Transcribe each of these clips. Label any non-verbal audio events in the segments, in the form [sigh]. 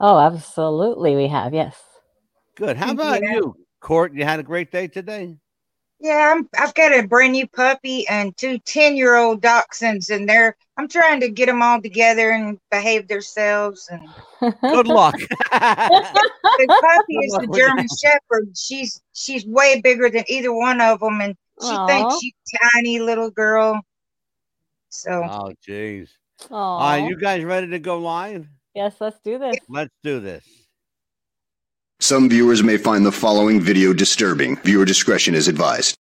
Oh, absolutely, we have. Yes. Good. How about Yeah. you, Court? You had a great day today. Yeah, I'm, I've got a brand new puppy and two 10 year old dachshunds, and they're I'm trying to get them all together and behave themselves. And [laughs] Good luck. [laughs] the [laughs] puppy is the German that. Shepherd. She's she's way bigger than either one of them, and she Aw. thinks she's tiny little girl. So oh, jeez. Aw. Are you guys ready to go live? Yes, let's do this. Let's do this. Some viewers may find the following video disturbing. Viewer discretion is advised.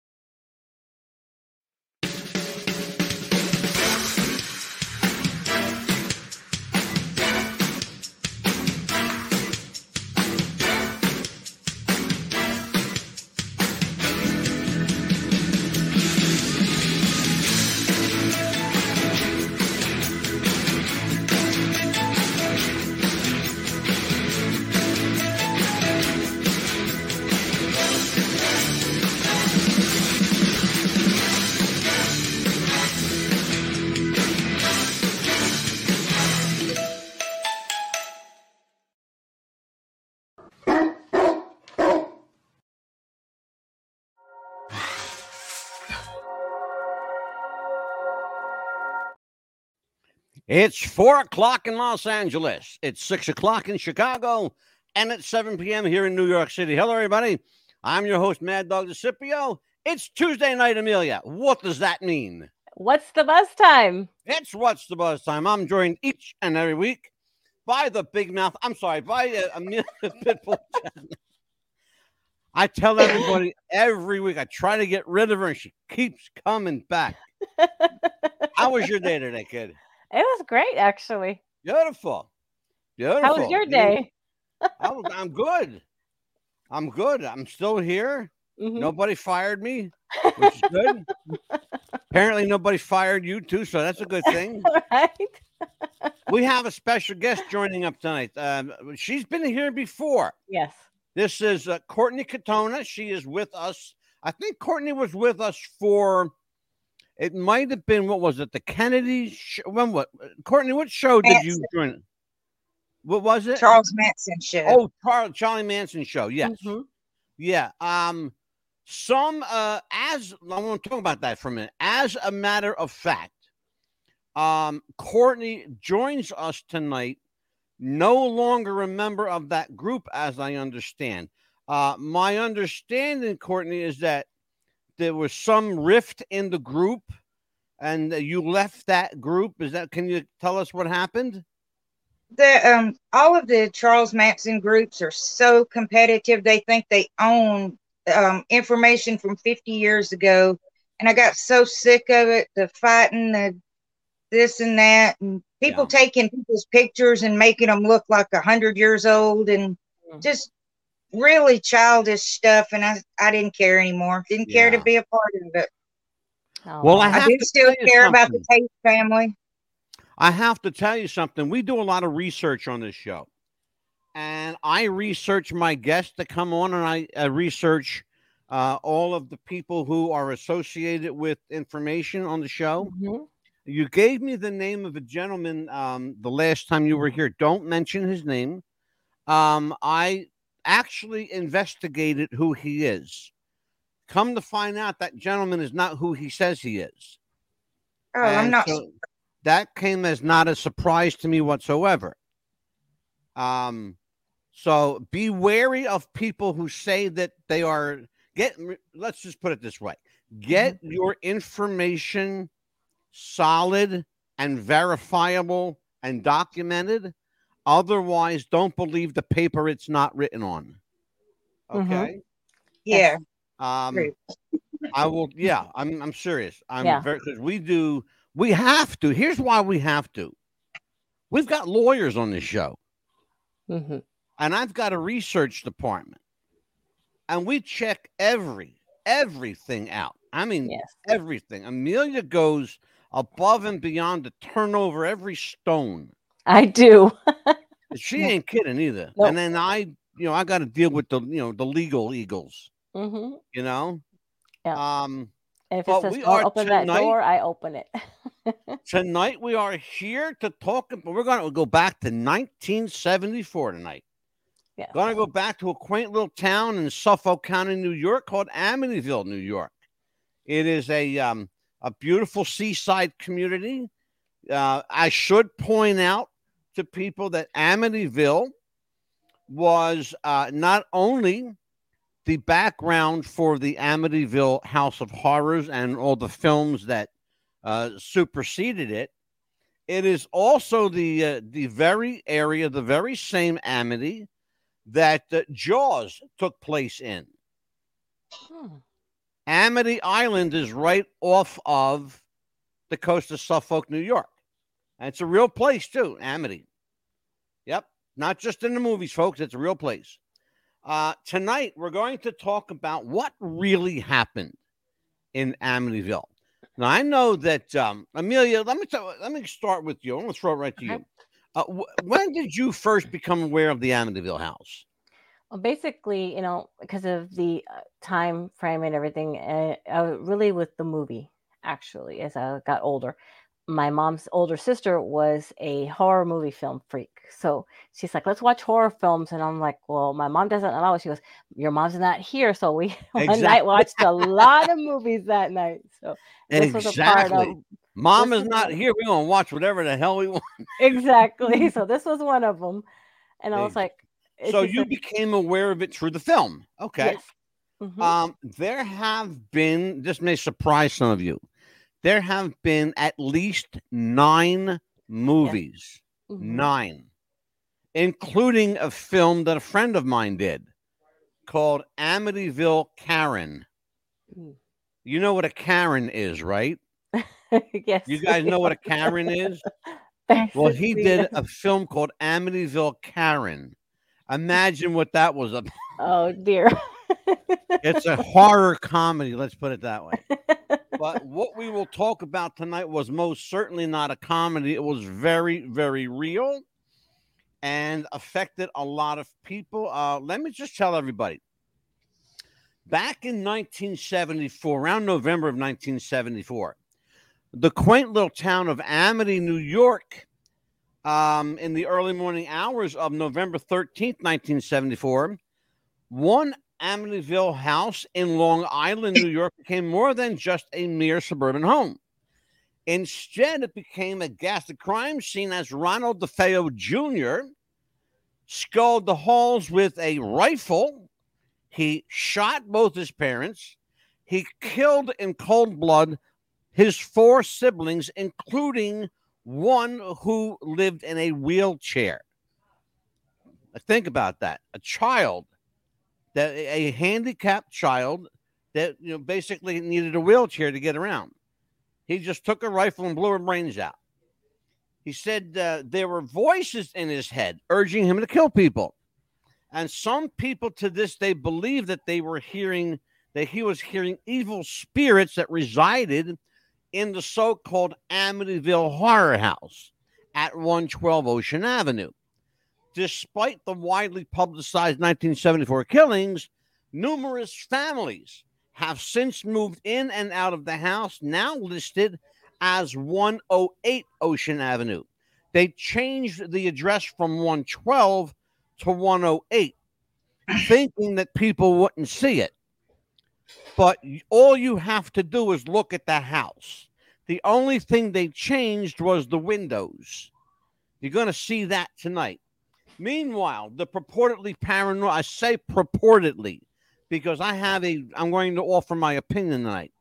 It's four o'clock in Los Angeles. It's six o'clock in Chicago, and it's 7 p.m. here in New York City. Hello, everybody. I'm your host, Mad Dog DeCipio. It's Tuesday night, Amelia. What does that mean? What's the buzz time? It's What's the Buzz time. I'm joined each and every week by the big mouth. I'm sorry, by uh, Amelia [laughs] Pitbull. I tell [coughs] everybody every week I try to get rid of her, and she keeps coming back. How was your day today, kid? It was great, actually. Beautiful. Beautiful. How was your day? Was, [laughs] I'm good. I'm good. I'm still here. Mhm. Nobody fired me, which is good. [laughs] Apparently, nobody fired you too, so that's a good [laughs] thing. right? We have a special guest joining up tonight. Um, she's been here before. Yes. This is uh, Courtney Katona. She is with us. I think Courtney was with us for. It might have been what was it? The Kennedy. When what? Courtney, what show did you join? What was it? Charles Manson show. Oh, Charlie, Charlie Manson show. Yes. Mhm. Yeah. Um, some uh as I want to talk about that for a minute. As a matter of fact, um, Courtney joins us tonight, no longer a member of that group, as I understand. Uh, my understanding, Courtney, is that there was some rift in the group and you left that group. Is that can you tell us what happened? the um all of the Charles Manson groups are so competitive they think they own um information from 50 years ago and I got so sick of it the fighting the this and that and people Yeah. taking people's pictures and making them look like a hundred years old and Mm. just really childish stuff and I I didn't care anymore didn't care Yeah. to be a part of it Well, I I do still tell you care about the something. Tate family I have to tell you something. We do a lot of research on this show, and I research my guests that come on, and I uh, research uh, all of the people who are associated with information on the show. Mhm. You gave me the name of a gentleman um, the last time you were here. Don't mention his name. Um, I actually investigated who he is. Come to find out, that gentleman is not who he says he is. oh I'm not so that came as not a surprise to me whatsoever. Um, so be wary of people who say that they are get. Let's just put it this way: get your information solid and verifiable and documented. Otherwise, don't believe the paper it's not written on. Mhm. Okay. yeah Um, I will. Yeah, I'm. I'm serious. I'm Yeah. very we do. We have to. Here's why we have to. We've got lawyers on this show, Mhm. and I've got a research department, and we check every everything out. I mean, Yes. everything. Amelia goes above and beyond to turn over every stone. I do. [laughs] She ain't kidding either. Nope. And then I, you know, I got to deal with the, you know, the legal eagles. hmm You know. Yeah. Um. If But it says don't are open that door, I open it. [laughs] tonight we are here to talk. But we're going to go back to 1974 tonight. Yeah. Going to go back to a quaint little town in Suffolk County, New York, called Amityville, New York. It is a um, a beautiful seaside community. Uh, I should point out to people that Amityville was uh, not only the background for the Amityville House of Horrors and all the films that uh, superseded it. It is also the uh, the very area, the very same Amity that uh, Jaws took place in. Hmm. Amity Island is right off of the coast of Suffolk, New York. And it's a real place, too, Amity. Yep. Not just in the movies, folks. It's a real place. Uh, tonight, we're going to talk about what really happened in Amityville. Now, I know that, um, Amelia, let me, tell, let me start with you. I'm going to throw it right to you. Uh, wh- when did you first become aware of the Amityville house? Well, basically, you know, because of the uh, time frame and everything, uh, uh, really with the movie, actually, as I got older. My mom's older sister was a horror movie film freak. So she's like, let's watch horror films. And I'm like, well, my mom doesn't allow it. She goes, your mom's not here. So we [laughs] one night watched a lot of movies that night. So this was a part Exactly. of Mom is not here. We're going to watch whatever the hell we [laughs] want. exactly. [laughs] so this was one of them. And I was like, so you became aware of it through the film. Okay. yes. Mhm. Um, there have been, this may surprise some of you, there have been at least nine movies, Mhm. nine, including a film that a friend of mine did called Amityville Karen. Mm. You know what a Karen is, right? [laughs] yes. You guys know what a Karen is? [laughs] Well, he did a film called Amityville Karen. Imagine what that was about. Oh dear. It's a horror comedy, let's put it that way. [laughs] But what we will talk about tonight was most certainly not a comedy. It was very, very real and affected a lot of people. Uh, let me just tell everybody back in 1974, around November of 1974, the quaint little town of Amity, New York, um, in the early morning hours of November 13th, 1974, one Amityville house in Long Island, New York, became more than just a mere suburban home. Instead, it became a ghastly crime scene as Ronald DeFeo Jr. sculled the halls with a rifle. He shot both his parents. He killed in cold blood his four siblings, including one who lived in a wheelchair. Think about that. A child that a handicapped child that you know basically needed a wheelchair to get around. He just took a rifle and blew her brains out. He said uh, there were voices in his head urging him to kill people, and some people to this day believe that they were hearing that he was hearing evil spirits that resided in the so-called Amityville Horror House at 112 Ocean Avenue despite the widely publicized 1974 killings, numerous families have since moved in and out of the house, now listed as 108 Ocean Avenue. They changed the address from 112 to 108, [clears throat] thinking that people wouldn't see it. But all you have to do is look at the house. The only thing they changed was the windows. You're going to see that tonight. Meanwhile, the purportedly paranormal, I say purportedly because I have a, I'm going to offer my opinion tonight.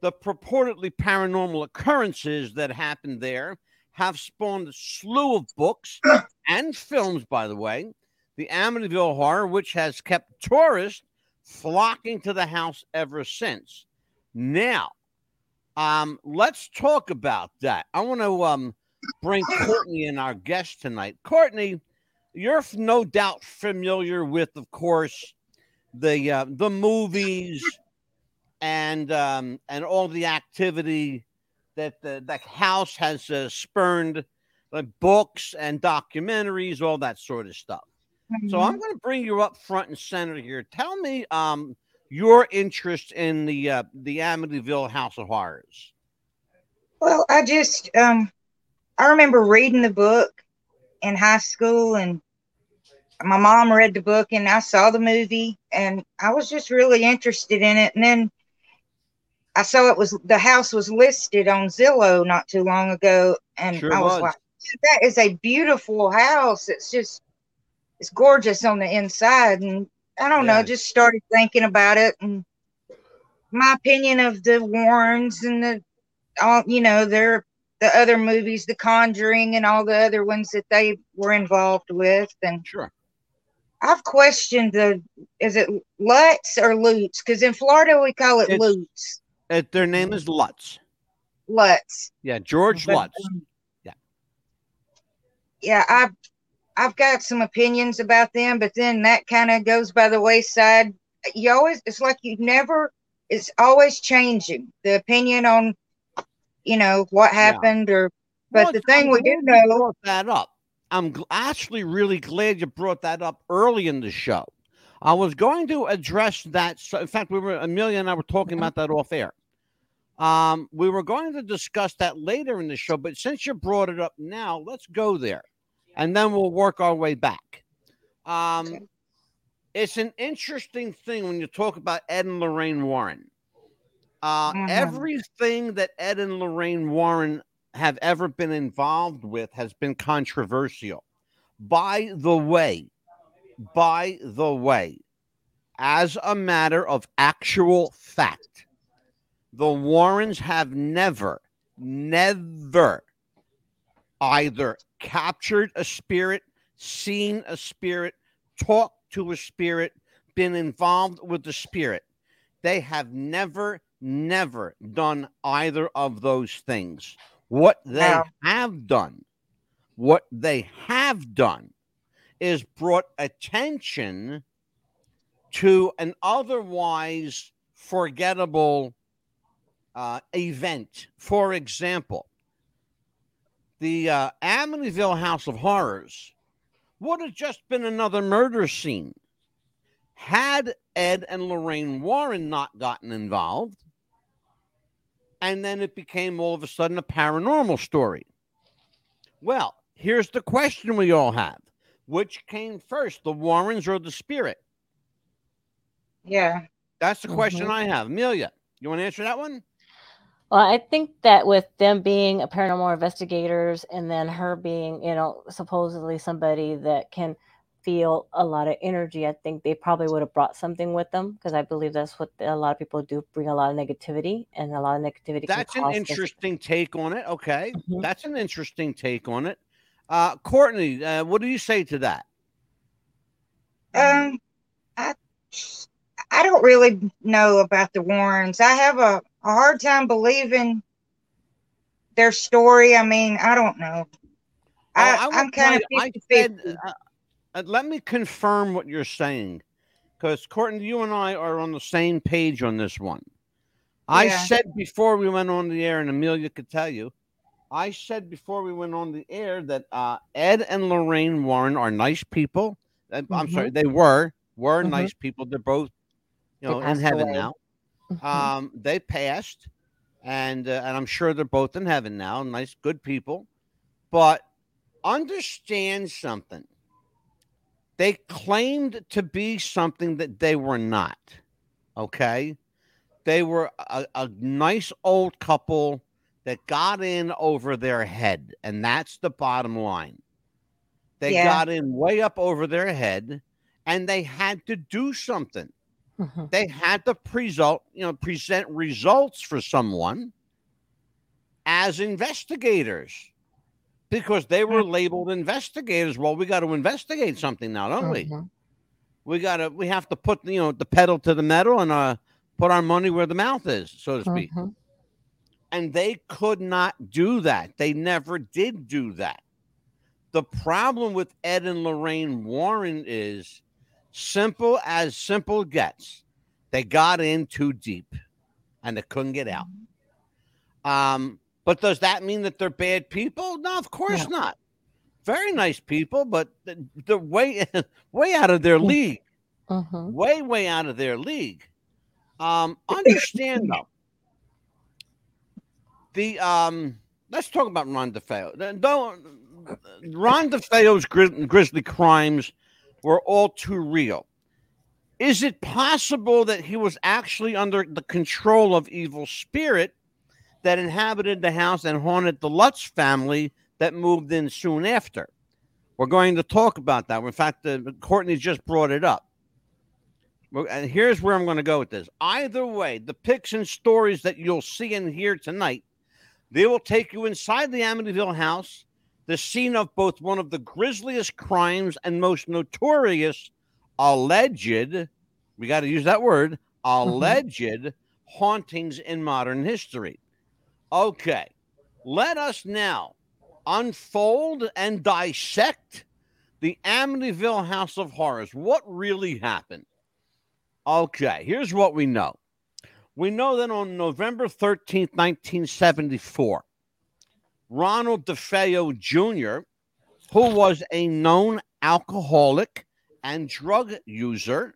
The purportedly paranormal occurrences that happened there have spawned a slew of books [coughs] and films, by the way. The Amityville Horror, which has kept tourists flocking to the house ever since. Now, um, let's talk about that. I want to um, bring [coughs] Courtney in, our guest tonight. Courtney, you're no doubt familiar with, of course, the uh, the movies and um, and all the activity that the, the house has uh, spurned, like books and documentaries, all that sort of stuff. So I'm going to bring you up front and center here. Tell me um, your interest in the uh, the Amityville House of Horrors. Well, I just um I remember reading the book in high school and my mom read the book and I saw the movie and I was just really interested in it. And then I saw it was the house was listed on Zillow not too long ago and Sure I was, was. like that is a beautiful house. It's just it's gorgeous on the inside and I don't know just started thinking about it and my opinion of the Warrens and the all you know they're the other movies the conjuring and all the other ones that they were involved with and Sure. i've questioned the is it lutz or lutz because in florida we call it It's- lutz Uh, their name is Lutz. lutz Yeah, George But, Lutz. um, Yeah. yeah i've i've got some opinions about them but then that kind of goes by the wayside you always it's like you never it's always changing the opinion on you know what happened or but Well, the thing I'm we do know brought that up. I'm actually really glad you brought that up early in the show. I was going to address that. So in fact, we were Amelia and I were talking about that off air. Um, we were going to discuss that later in the show, but since you brought it up now, let's go there, and then we'll work our way back. Um, Okay. it's an interesting thing when you talk about Ed and Lorraine Warren. Uh, Mhm. Everything that Ed and Lorraine Warren have ever been involved with has been controversial. By the way, by the way, as a matter of actual fact, the Warrens have never, never either captured a spirit, seen a spirit, talked to a spirit, been involved with the spirit. They have never, never done either of those things. What they Wow. have done, what they have done is brought attention to an otherwise forgettable uh, event. For example, the uh, Amityville House of Horrors would have just been another murder scene had Ed and Lorraine Warren not gotten involved. And then it became all of a sudden a paranormal story. Well, here's the question we all have which came first, the Warrens or the spirit? yeah That's the question Mhm. I have. Amelia, you want to answer that one? Well, I think that with them being a paranormal investigators and then her being, you know, supposedly somebody that can feel a lot of energy, I think they probably would have brought something with them because I believe that's what a lot of people do bring a lot of negativity and a lot of negativity. can That's an cause this- interesting take on it. Okay. Mhm. That's an interesting take on it. Uh, Courtney, uh, what do you say to that? Um, I I don't really know about the Warrens. I have a, a hard time believing their story. I mean, I don't know. I, Oh, will I'm kind of I said, uh, let me confirm what you're saying, because Courtney, you and I are on the same page on this one. I said before we went on the air, and Amelia could tell you, I said before we went on the air that uh, Ed and Lorraine Warren are nice people. Uh, I'm Mhm. sorry, they were were Mhm. nice people. They're both, you know, in heaven away. now. Mhm. Um, they passed, and uh, and I'm sure they're both in heaven now. Nice, good people, but understand something. They claimed to be something that they were not. Okay, they were a, a nice old couple that got in over their head, and that's the bottom line. They Yeah. got in way up over their head, and they had to do something Mhm. they had to presult, you know, present results for someone as investigators because they were labeled investigators. Well, we got to investigate something now, don't we? Mhm. We got to, we have to put, you know, the pedal to the metal and uh, put our money where the mouth is, so to speak. Mhm. And they could not do that. They never did do that. The problem with Ed and Lorraine Warren is simple as simple gets. They got in too deep and they couldn't get out. Um, but does that mean that they're bad people? No, of course No. not. Very nice people, but they're way [laughs] way out of their Mm. league. Mhm. Way, way out of their league. Um, [clears throat] understand though, the um, let's talk about Ron DeFeo. Don't Ron DeFeo's grisly crimes were all too real. Is it possible that he was actually under the control of evil spirit that inhabited the house and haunted the Lutz family that moved in soon after? We're going to talk about that. In fact, uh, Courtney just brought it up. And here's where I'm going to go with this. Either way, the pics and stories that you'll see and hear tonight, they will take you inside the Amityville house, the scene of both one of the grisliest crimes and most notorious alleged, we got to use that word, mm-hmm. alleged hauntings in modern history. Okay, let us now unfold and dissect the Amityville House of Horrors. What really happened? Okay, here's what we know. We know that on November 13th, 1974, Ronald DeFeo Jr., who was a known alcoholic and drug user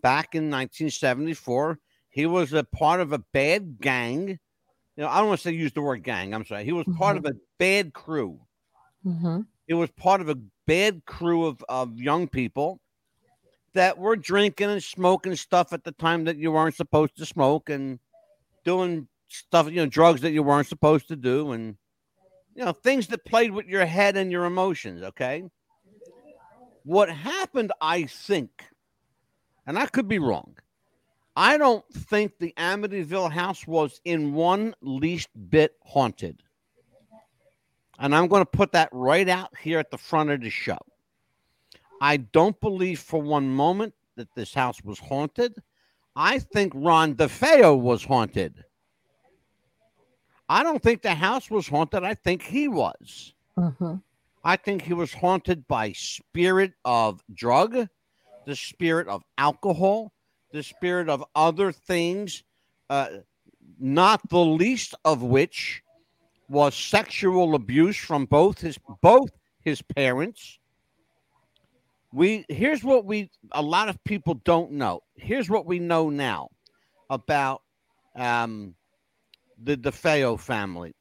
back in 1974. He was a part of a bad gang. You know, I don't want to say use the word gang. I'm sorry. He was part mm-hmm. of a bad crew. Mm-hmm. It was part of a bad crew of, of young people that were drinking and smoking stuff at the time that you weren't supposed to smoke and doing stuff, you know, drugs that you weren't supposed to do and you know, things that played with your head and your emotions, okay? What happened, I think, and I could be wrong. I don't think the Amityville house was in one least bit haunted. And I'm going to put that right out here at the front of the show. I don't believe for one moment that this house was haunted. I think Ron DeFeo was haunted. I don't think the house was haunted. I think he was. Uh-huh. I think he was haunted by spirit of drug, the spirit of alcohol, the spirit of other things, uh, not the least of which was sexual abuse from both his both his parents. We here's what we a lot of people don't know. Here's what we know now about um, the DeFeo family.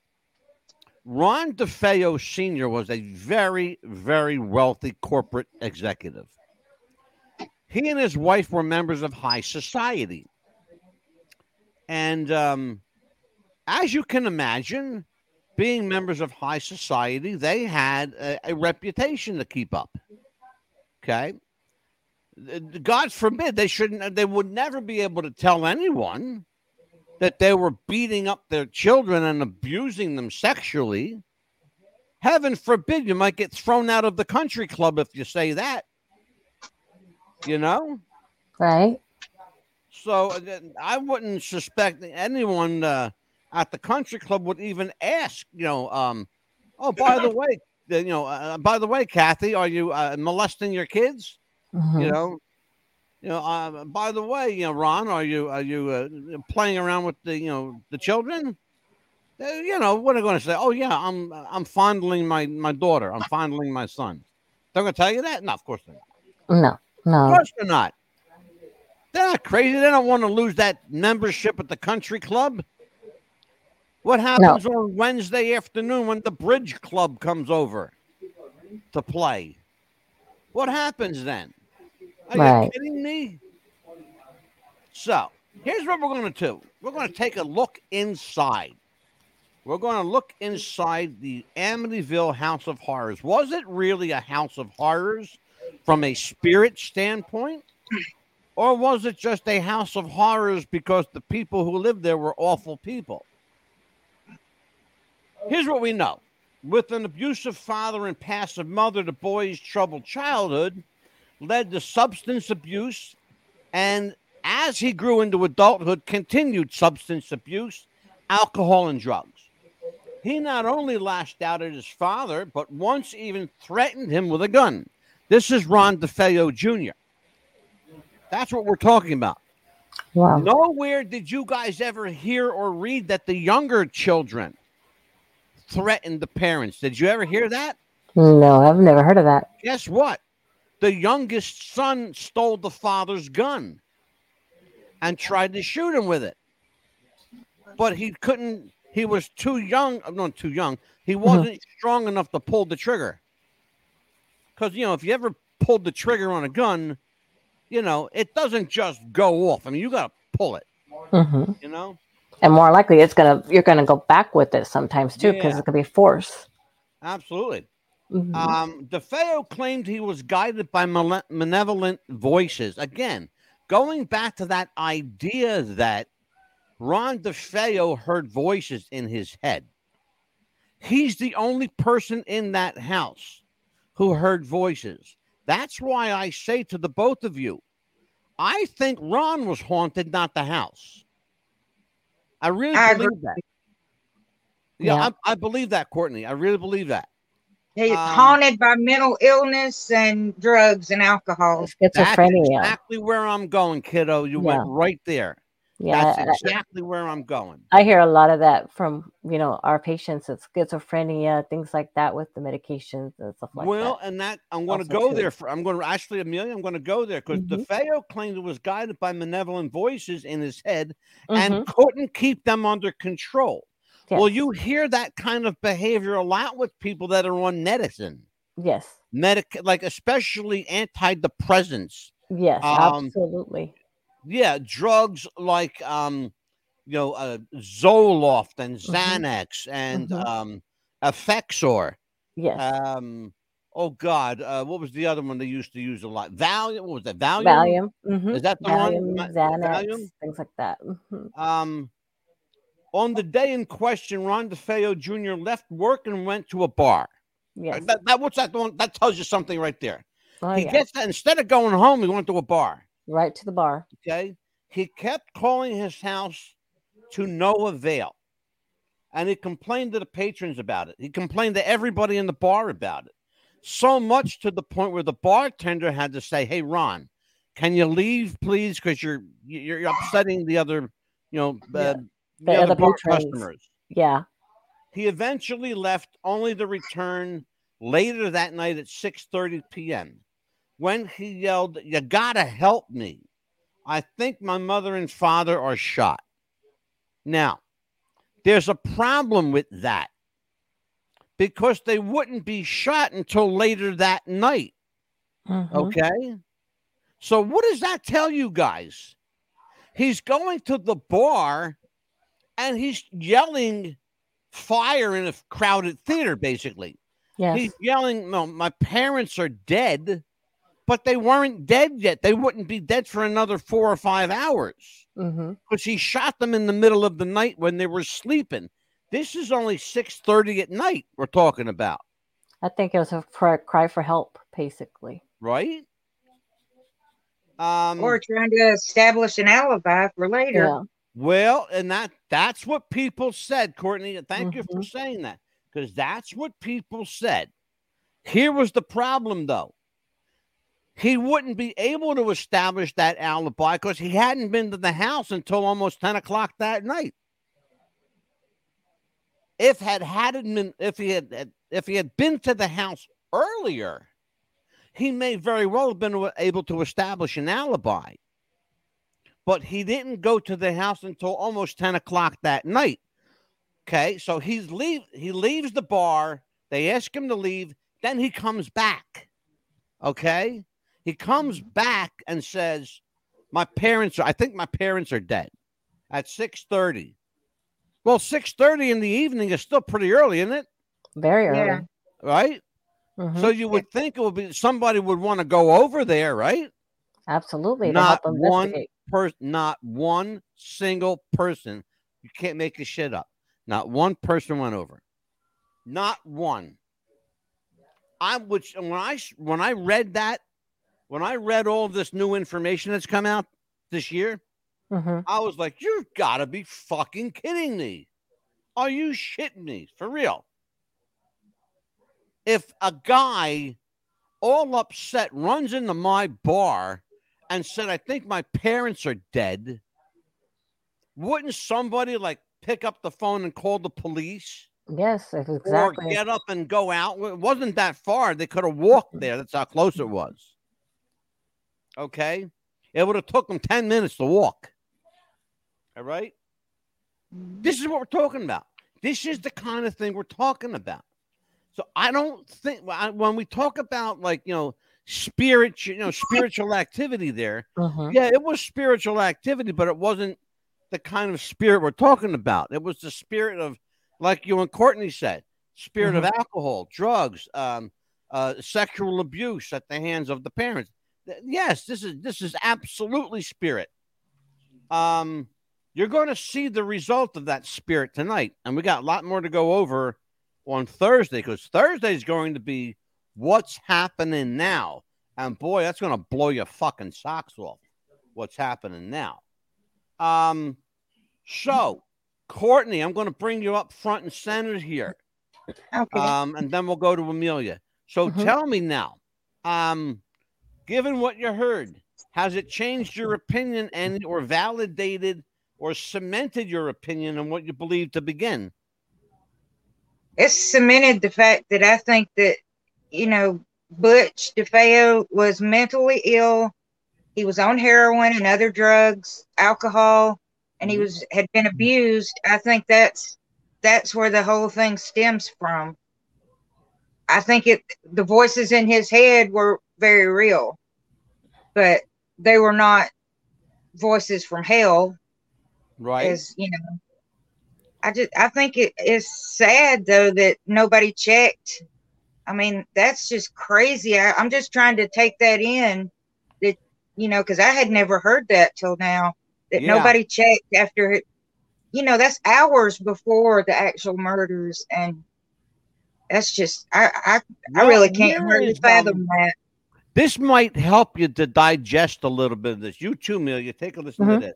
Ron DeFeo Sr. was a very, very wealthy corporate executive. He and his wife were members of high society. And um, as you can imagine, being members of high society, they had a, a reputation to keep up. Okay. God forbid they shouldn't, they would never be able to tell anyone that they were beating up their children and abusing them sexually. Heaven forbid you might get thrown out of the country club if you say that. You know? Right. So I wouldn't suspect anyone uh, at the country club would even ask, you know, um, oh, by the way, you know, uh, by the way, Kathy, are you uh, molesting your kids? Mm-hmm. You know, you know, uh, by the way, you know, Ron, are you are you uh, playing around with the you know the children? Uh, you know, what are going to say? Oh yeah, I'm I'm fondling my my daughter. I'm fondling my son. They're going to tell you that? No, of course not. No, no. Of course they're not. They're not crazy. They don't want to lose that membership at the country club. What happens no. on Wednesday afternoon when the bridge club comes over to play? What happens then? Are right. you kidding me? So here's what we're going to do. We're going to take a look inside. We're going to look inside the Amityville House of Horrors. Was it really a house of horrors from a spirit standpoint? Or was it just a house of horrors because the people who lived there were awful people? Here's what we know with an abusive father and passive mother, the boy's troubled childhood led to substance abuse, and as he grew into adulthood, continued substance abuse, alcohol, and drugs. He not only lashed out at his father, but once even threatened him with a gun. This is Ron DeFeo Jr. That's what we're talking about. Wow. Nowhere did you guys ever hear or read that the younger children threatened the parents. Did you ever hear that? No, I've never heard of that. Guess what? the youngest son stole the father's gun and tried to shoot him with it. But he couldn't he was too young. Not too young. He Mm-hmm. wasn't strong enough to pull the trigger. Because you know, if you ever pulled the trigger on a gun, you know it doesn't just go off. I mean, you got to pull it. hmm You know. And more likely, it's gonna you're gonna go back with it sometimes too because Yeah. it could be force. Absolutely. Mhm. Um, DeFeo claimed he was guided by male- malevolent voices. Again, going back to that idea that Ron DeFeo heard voices in his head. He's the only person in that house who heard voices. That's why I say to the both of you, I think Ron was haunted, not the house. I really I believe agree. that. Yeah, Yeah. I, I believe that, Courtney. I really believe that. He's Um, haunted by mental illness and drugs and alcohol. That's Schizophrenia. exactly where I'm going, kiddo. You Yeah. went right there. Yeah, That's I- exactly where I'm going. I hear a lot of that from you know our patients with schizophrenia, things like that with the medications and stuff like well, that. and that I'm going to go true. there for. I'm going to actually, Amelia. I'm going to go there because Mhm. DeFeo claimed it was guided by malevolent voices in his head Mhm. and couldn't keep them under control. Well, you hear that kind of behavior a lot with people that are on medicine, yes, medic, like especially antidepressants. yes, Um, absolutely. Yeah, drugs like um, you know, uh, Zoloft and Mhm. Xanax and Mhm. um, Effexor. Yes, Um, oh God, uh, what was the other one they used to use a lot? Valium. What was that? Valium. Valium, mhm, Is that the Valium, one? Xanax, Valium? things like that. mhm. Um, on the day in question, Ron DeFeo Jr. left work and went to a bar. Yes, That, that what's that? That tells you something right there. oh he yeah, gets that instead of going home, he went to a bar. Right to the bar. Okay. He kept calling his house to no avail. And he complained to the patrons about it. He complained to everybody in the bar about it. So much to the point where the bartender had to say, Hey, Ron, can you leave, please? Because you're you're upsetting the other, you know, uh, the, The other other bar patrons. customers. Yeah, He eventually left only to return later that night at 6:30 p.m. when he yelled, "You got to help me. I think my mother and father are shot." Now, there's a problem with that because they wouldn't be shot until later that night, mhm. okay? So what does that tell you guys? He's going to the bar and he's yelling fire in a crowded theater, basically. yes, He's yelling, No, my parents are dead, but they weren't dead yet. They wouldn't be dead for another four or five hours because he shot them in the middle of the night when they were sleeping. This is only 6:30 at night we're talking about, I think it was a cry, cry for help, basically. right? Um Or trying to establish an alibi for later. Yeah, Well, and that that's what people said, Courtney. and Thank you for Mhm. saying that because that's what people said. Here was the problem, though. He wouldn't be able to establish that alibi because he hadn't been to the house until almost 10 o'clock that night. If had hadn't been if he had if he had been to the house earlier, he may very well have been able to establish an alibi but he didn't go to the house until almost 10 o'clock that night. Okay, so he's leave he leaves the bar, they ask him to leave, then he comes back. Okay? He comes back and says, My parents are I think my parents are dead at 6:30. Well, 6:30 in the evening is still pretty early, isn't it? very early. Yeah. Right? Mhm. So you would think it would be somebody would want to go over there, right? Absolutely, not one person. not one single person. You can't make this shit up. Not one person went over. Not one. I which when I when I read that, when I read all this new information that's come out this year, Mhm. I was like, "You've got to be fucking kidding me! Are you shitting me for real?" If a guy all upset runs into my bar and said, I think my parents are dead, wouldn't somebody like pick up the phone and call the police Yes, exactly. or get up and go out? It wasn't that far. They could have walked there. That's how close it was. Okay. It would have took them 10 minutes to walk. All right. This is what we're talking about. This is the kind of thing we're talking about. So I don't think when we talk about like you know spirit, you know, spiritual activity there. Mhm. Yeah, it was spiritual activity, but it wasn't the kind of spirit we're talking about. It was the spirit of, like you and Courtney said, spirit of alcohol, drugs, um, uh, sexual abuse at the hands of the parents. Yes, this is this is absolutely spirit. Um, you're going to see the result of that spirit tonight, and we got a lot more to go over on Thursday because Thursday is going to be what's happening now, and boy, that's going to blow your fucking socks off. What's happening now? Um, so Courtney, I'm going to bring you up front and center here Okay. um, and then we'll go to Amelia. So Mhm. tell me now, um, given what you heard, has it changed your opinion and or validated or cemented your opinion on what you believe to begin? it's cemented the fact that I think that, you know, Butch DeFeo was mentally ill. He was on heroin and other drugs, alcohol, and he Mhm. was had been abused. I think that's that's where the whole thing stems from. I think it the voices in his head were very real, but they were not voices from hell. Right? as you know i just i think it is sad though that nobody checked. I mean that's just crazy. I, i'm just trying to take that in that you know because i had never heard that till now that Yeah. nobody checked after it you know that's hours before the actual murders. And that's just i i, I really can't hardly fathom that This might help you to digest a little bit of this. You too, Amelia. Take a listen Mhm. to this.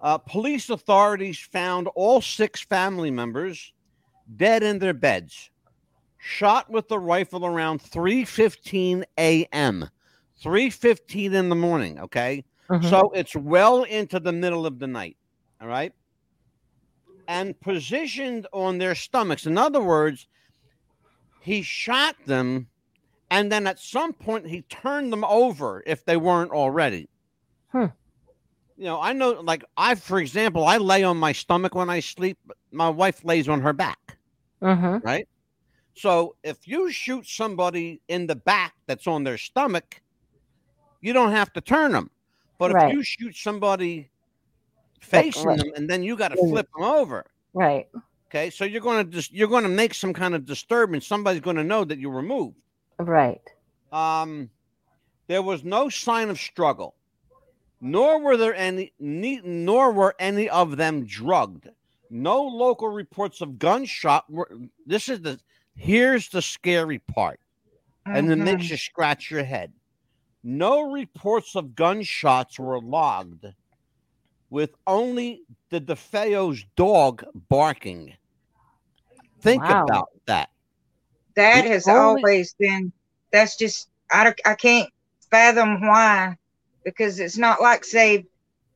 Uh, police authorities found all six family members dead in their beds, shot with a rifle around 3:15 a.m. 3:15 in the morning. Okay, Mhm. so it's well into the middle of the night. All right, and positioned on their stomachs. In other words, he shot them and then at some point he turned them over if they weren't already. Hmm. You know, I know, like I, for example, I lay on my stomach when I sleep. but My wife lays on her back, Mhm. right? So if you shoot somebody in the back that's on their stomach, you don't have to turn them. But Right. if you shoot somebody facing right. them and then you got to flip them over. Right. Okay, so you're going to just you're going to make some kind of disturbance. Somebody's going to know that you were moved. Right. Um, there was no sign of struggle, nor were there any, ne- nor were any of them drugged. No local reports of gunshot. Were, this is the here's the scary part, and it makes you scratch your head. No reports of gunshots were logged, with only the DeFeo's dog barking. Think Wow. about that. That The has only- always been that's just I, I can't fathom why because it's not like say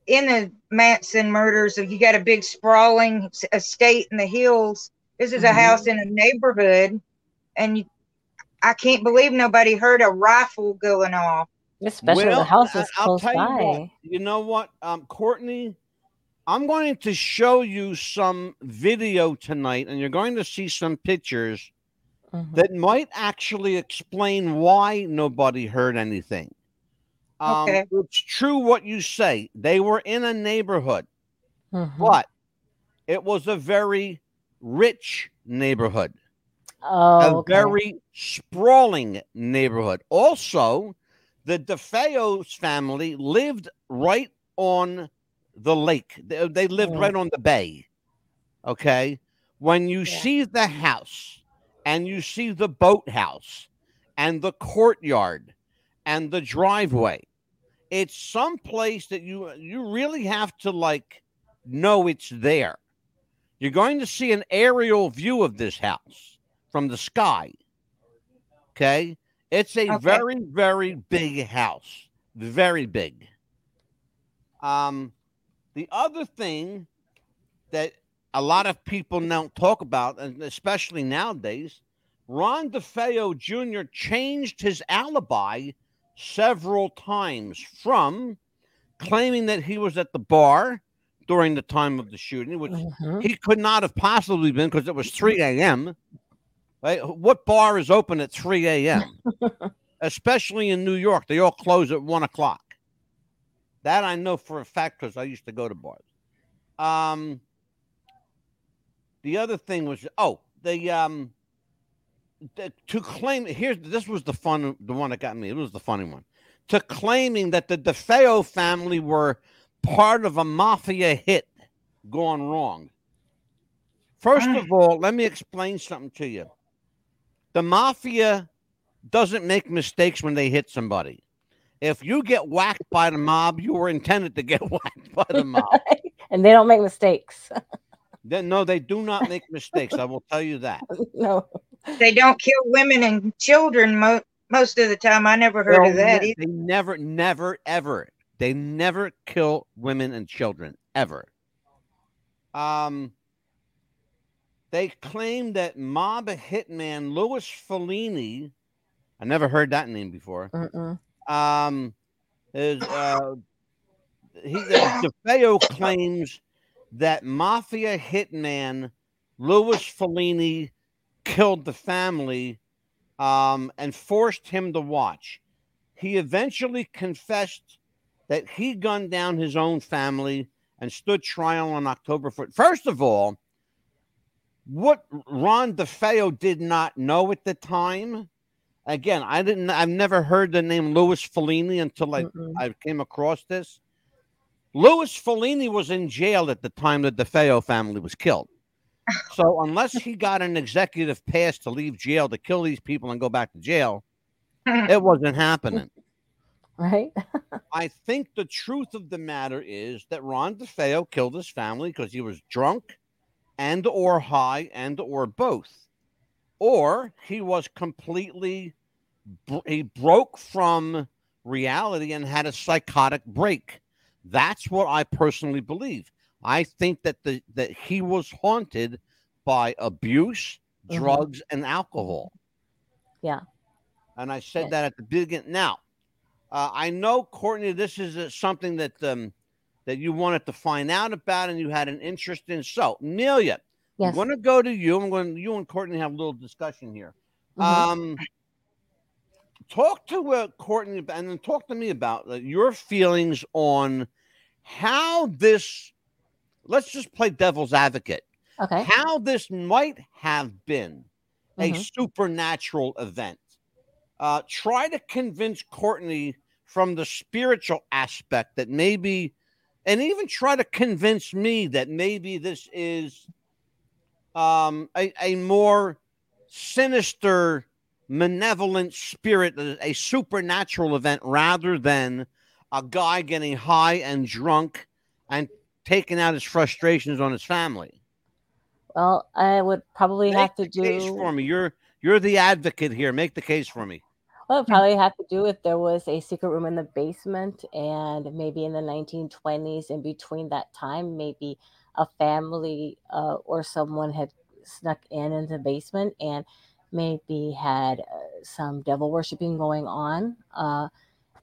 in the Manson murders if you got a big sprawling estate in the hills this is a Mhm. house in a neighborhood and you, I can't believe nobody heard a rifle going off Especially Well, the house is I- I'll close tell you by. what, You know what, um, Courtney? I'm going to show you some video tonight, and you're going to see some pictures Mhm. that might actually explain why nobody heard anything. Um, Okay. It's true what you say. They were in a neighborhood, Mhm. but it was a very rich neighborhood Oh, a okay. very sprawling neighborhood. Also, the DeFeo's family lived right on the lake. They, they lived right on the bay. Okay. When you Yeah. see the house and you see the boathouse and the courtyard and the driveway, it's some place that you you really have to like know it's there. You're going to see an aerial view of this house from the sky. Okay. It's a Okay. very, very big house. Very big. Um, the other thing that a lot of people don't talk about, and especially nowadays, Ron DeFeo Jr. changed his alibi several times from claiming that he was at the bar during the time of the shooting, which Mhm. he could not have possibly been because it was 3 a.m. Right? What bar is open at 3 a.m.? [laughs] Especially in New York, they all close at one o'clock. That I know for a fact because I used to go to bars. Um, the other thing was oh the um the, to claim here's this was the fun the one that got me. It was the funny one to claiming that the DeFeo family were part of a mafia hit gone wrong. First of all, let me explain something to you. The mafia doesn't make mistakes when they hit somebody. If you get whacked by the mob, you were intended to get [laughs] whacked by the mob. [laughs] and they don't make mistakes. [laughs] Then no, they do not [laughs] make mistakes. I will tell you that. no. They don't kill women and children mo- most of the time. I never heard They'll of that. ne- either. They never, never, ever. They never kill women and children ever. Um, they claim that mob hitman Louis Falini. I never heard that name before. Mm-mm. Um, is uh, he the [coughs] DeFeo claims that mafia hitman Louis Falini killed the family um, and forced him to watch. He eventually confessed that he gunned down his own family and stood trial on October 1st. First of all, what Ron DeFeo did not know at the time, again, I didn't, I've never heard the name Louis Falini until I, Mm-mm. I came across this. Louis Falini was in jail at the time the DeFeo family was killed. [laughs] So unless he got an executive pass to leave jail to kill these people and go back to jail, it [laughs] wasn't happening. Right? [laughs] I think the truth of the matter is that Ron DeFeo killed his family because he was drunk and or high and or both. Or he was completely he broke from reality and had a psychotic break. That's what I personally believe. I think that the that he was haunted by abuse, Mhm. drugs, and alcohol. Yeah. And I said Yes. that at the beginning. Now, uh, I know, Courtney, this is uh, something that um, that you wanted to find out about and you had an interest in. So, Amelia, I'm going to go to you. I'm going. You and Courtney have a little discussion here. Mhm. Um, talk to uh, Courtney and then talk to me about uh, your feelings on how this. Let's just play devil's advocate. okay. How this might have been a Mhm. supernatural event. Uh, try to convince Courtney from the spiritual aspect that maybe, and even try to convince me that maybe this is um, a, a more sinister, malevolent spirit, a supernatural event rather than a guy getting high and drunk and taking out his frustrations on his family. Well, I would probably Make have to the case do. for me. You're you're the advocate here. Make the case for me. Well, it probably have to do if there was a secret room in the basement, and maybe in the 1920s, in between that time, maybe a family uh, or someone had snuck in in the basement and maybe had uh, some devil worshiping going on, uh,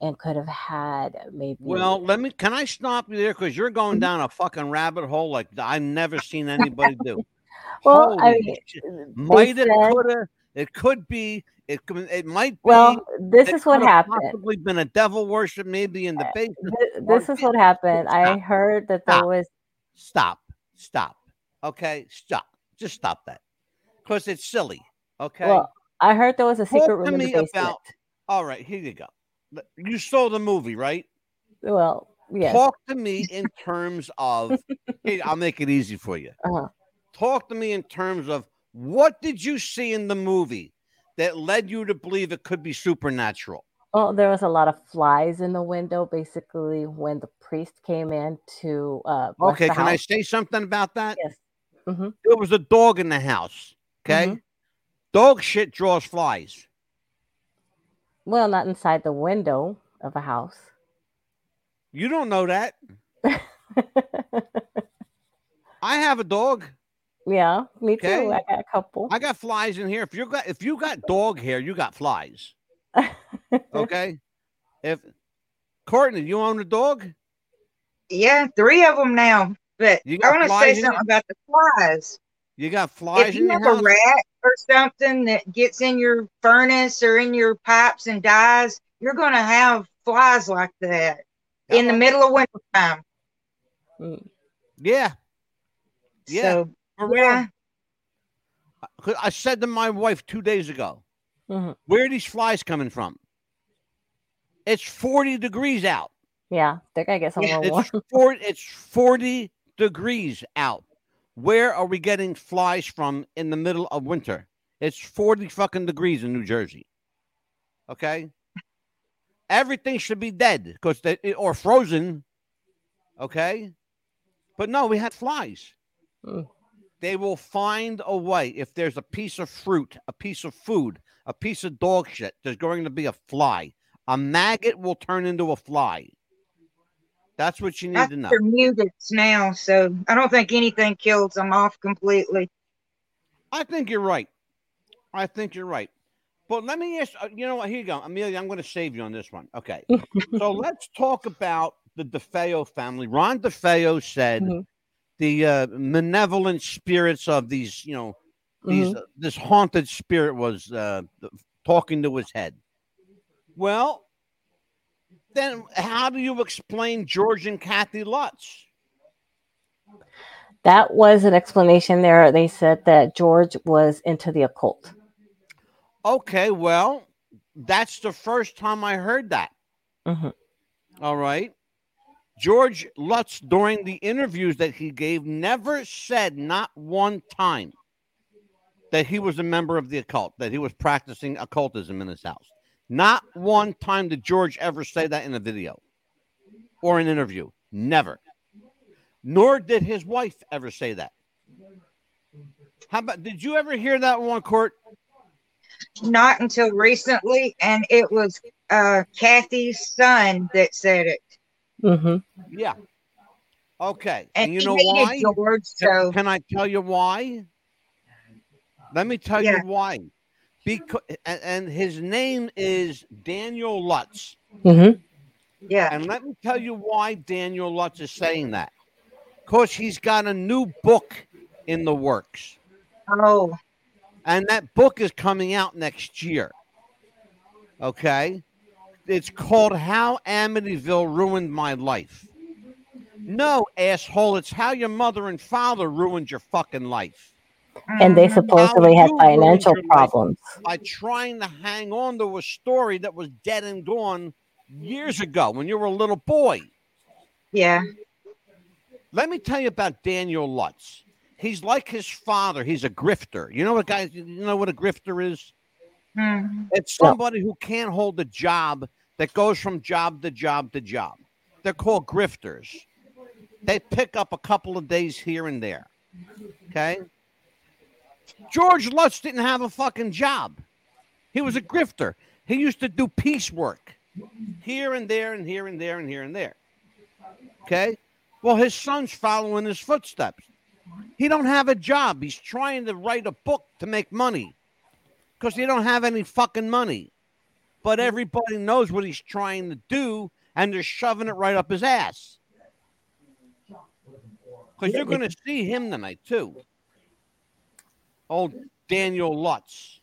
and could have had maybe. Well, let me. Can I stop you there because you're going Mhm. down a fucking rabbit hole like I've never seen anybody do. [laughs] well, I mean, might said- could it could be, it could, it might be. well, this is what happened. Possibly been a devil worship, maybe in the basement. Th- This is what happened. I heard that there Stop. was Stop, stop. Okay, stop. Just stop that because it's silly. Okay. well, I heard there was a secret Talk room to in the me basement. about. All right, here you go. You saw the movie, right? Well, yes. Talk to me in terms of. [laughs] Hey, I'll make it easy for you. Uh-huh. Talk to me in terms of what did you see in the movie that led you to believe it could be supernatural? Well, there was a lot of flies in the window, basically, when the priest came in to uh, Okay, can I say something about that? Yes. hmm There was a dog in the house. Okay. Mhm. Dog shit draws flies. Well, not inside the window of a house. You don't know that. [laughs] I have a dog. yeah, me too. I got a couple. I got flies in here. If you got if you got dog hair, you got flies. [laughs] Okay. if Courtney, you own a dog? Yeah, three of them now. But You I got want to say something about the flies. You got flies if in you your have house? a rat or something that gets in your furnace or in your pipes and dies, you're going to have flies like that in the middle of winter time. Mm. Yeah, Yeah, So, for real. yeah, 'Cause I said to my wife two days ago, Mhm. where are these flies coming from? It's 40 degrees out. Yeah, they're gonna get somewhere warm. It's, four, it's 40 degrees out. Where are we getting flies from in the middle of winter? It's 40 fucking degrees in New Jersey. Okay? Everything should be dead because they or frozen. Okay? But no, we had flies. Mm. They will find a way. If there's a piece of fruit, a piece of food, a piece of dog shit, there's going to be a fly. A maggot will turn into a fly. That's what you need to know. they're mutants now. So I don't think anything kills them off completely. I think you're right. I think you're right. But let me ask uh, you know what? Here you go. Amelia, I'm going to save you on this one. Okay. [laughs] so let's talk about the DeFeo family. Ron DeFeo said Mhm. the uh, malevolent spirits of these, you know, these Mhm. uh, this haunted spirit was uh, talking to his head. Well, then how do you explain George and Kathy Lutz? That was an explanation there. They said that George was into the occult. Okay, well, that's the first time I heard that. Mhm. All right. George Lutz, during the interviews that he gave, never said, not one time, that he was a member of the occult, that he was practicing occultism in his house. Not one time did George ever say that in a video or an interview. Never. Nor did his wife ever say that. How about, did you ever hear that one, Court? Not until recently, and it was uh, Kathy's son that said it. Mm-hmm. Yeah. Okay. And, And you know hated why? George, Can, so can I tell you why? Let me tell Yeah. you why. Because and, and his name is Daniel Lutz. hmm yeah. And let me tell you why Daniel Lutz is saying that. Because he's got a new book in the works. Oh, And that book is coming out next year. Okay? It's called How Amityville Ruined My Life. No, asshole, it's how your mother and father ruined your fucking life And they mhm. supposedly had financial problems. by trying to hang on to a story that was dead and gone years ago when you were a little boy. yeah. Let me tell you about Daniel Lutz. He's like his father. He's a grifter. You know what, guys? You know what a grifter is? Mhm. It's somebody who can't hold a job that goes from job to job to job. They're called grifters. They pick up a couple of days here and there. Okay. George Lutz didn't have a fucking job. He was a grifter. He used to do piecework here and there and here and there and here and there. Okay. Well, his son's following his footsteps. He don't have a job. He's trying to write a book to make money because he don't have any fucking money. But everybody knows what he's trying to do, and they're shoving it right up his ass. Because you're going to see him tonight too. Old Daniel Lutz.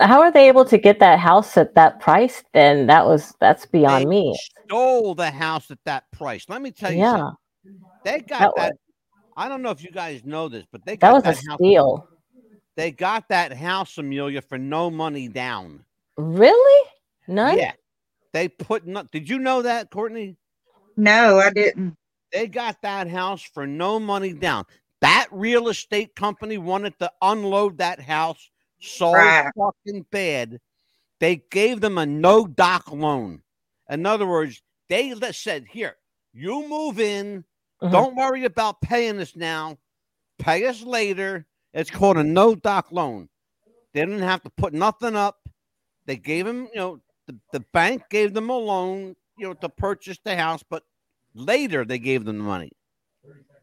How are they able to get that house at that price? Then that was that's beyond They me. Stole the house at that price. Let me tell you Yeah, something. They got That that. I don't know if you guys know this, but they that got was that, a house. steal. They got that house, Amelia, for no money down. Really? None? Yeah. They put no, did you know that, Courtney? No, I didn't. They got that house for no money down. That real estate company wanted to unload that house so Right. fucking bad. They gave them a no doc loan. In other words, they let- said, "Here, you move in. Mhm. Don't worry about paying us now. Pay us later." It's called a no doc loan. They didn't have to put nothing up. They gave them, you know, the, the bank gave them a loan, you know, to purchase the house, but later they gave them the money.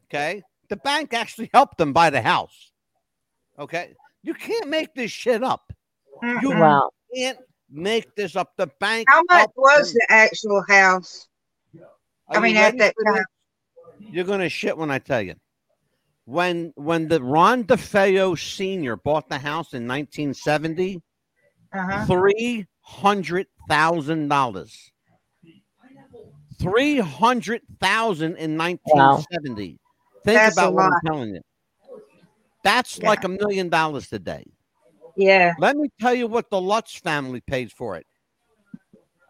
Okay. The bank actually helped them buy the house. Okay. You can't make this shit up. You. Wow. can't make this up. The bank. How much was them. the actual house? Are I mean, at that time. You're gonna shit when I tell you. When when the Ron DeFeo Sr. bought the house in 1970, Uh-huh. three hundred thousand dollars. Three hundred thousand in 1970. Think That's about what I'm telling you. That's Yeah. like a million dollars today. Yeah. Let me tell you what the Lutz family pays for it.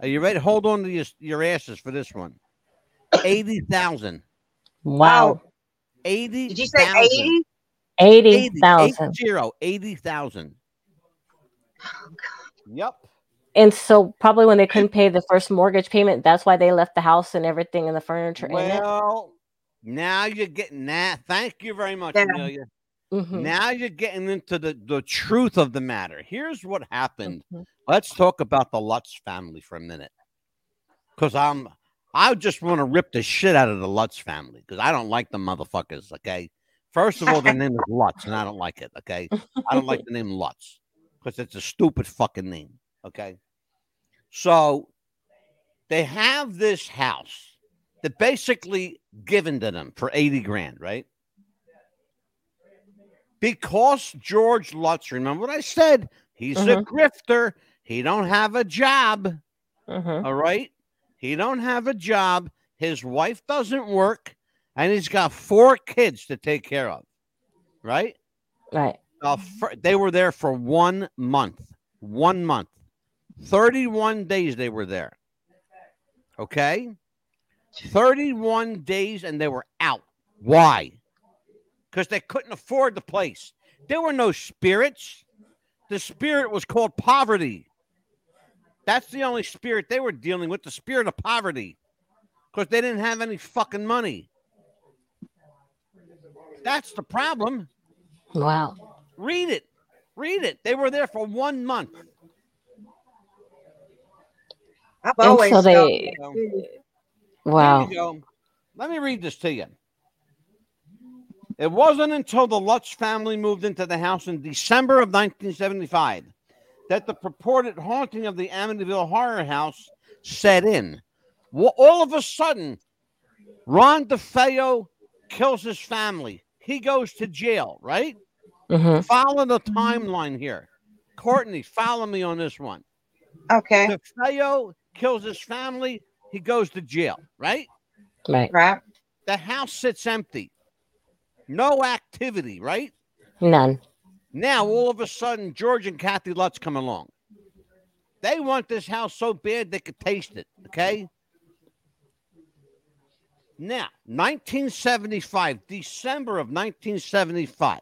Are you ready? Hold on to your, your asses for this one. Eighty thousand. Wow. Eighty. Did you say 80? 80,000. Zero. Eighty thousand. Oh, Yep. And so probably when they couldn't pay the first mortgage payment, that's why they left the house and everything and the furniture in it. Well, now you're getting that. Thank you very much, Yeah. Amelia. Mhm, Now you're getting into the, the truth of the matter. Here's what happened. mhm. Let's talk about the Lutz family for a minute. Because I'm I just want to rip the shit out of the Lutz family because I don't like the motherfuckers. Okay. First of all, the name is Lutz, and I don't like it. Okay. I don't like the name Lutz because it's a stupid fucking name. Okay. So they have this house that basically given to them for 80 grand, right? Because George Lutz, remember what I said? He's a Mhm. grifter. He don't have a job. Mhm. All right. He don't have a job. His wife doesn't work, and he's got four kids to take care of. Right. Right. Uh, fir- they were there for one month. One month. 31 days they were there. Okay. 31 days and they were out. Why? Because they couldn't afford the place. There were no spirits. The spirit was called poverty. That's the only spirit they were dealing with the spirit of poverty. Because they didn't have any fucking money. That's the problem. Wow. Read it. Read it. They were there for one month. I've And always so thought they- that, too. Wow. Here you go. Let me read this to you. It wasn't until the Lutz family moved into the house in December of 1975 that the purported haunting of the Amityville Horror House set in. All of a sudden, Ron DeFeo kills his family. He goes to jail, right? Mhm. Follow the timeline here. Courtney, follow me on this one. Okay. DeFeo kills his family. He goes to jail, right? Right. Right. The house sits empty. No activity, right? None. Now, all of a sudden, George and Kathy Lutz come along. They want this house so bad they could taste it, okay? Now, 1975, December of 1975,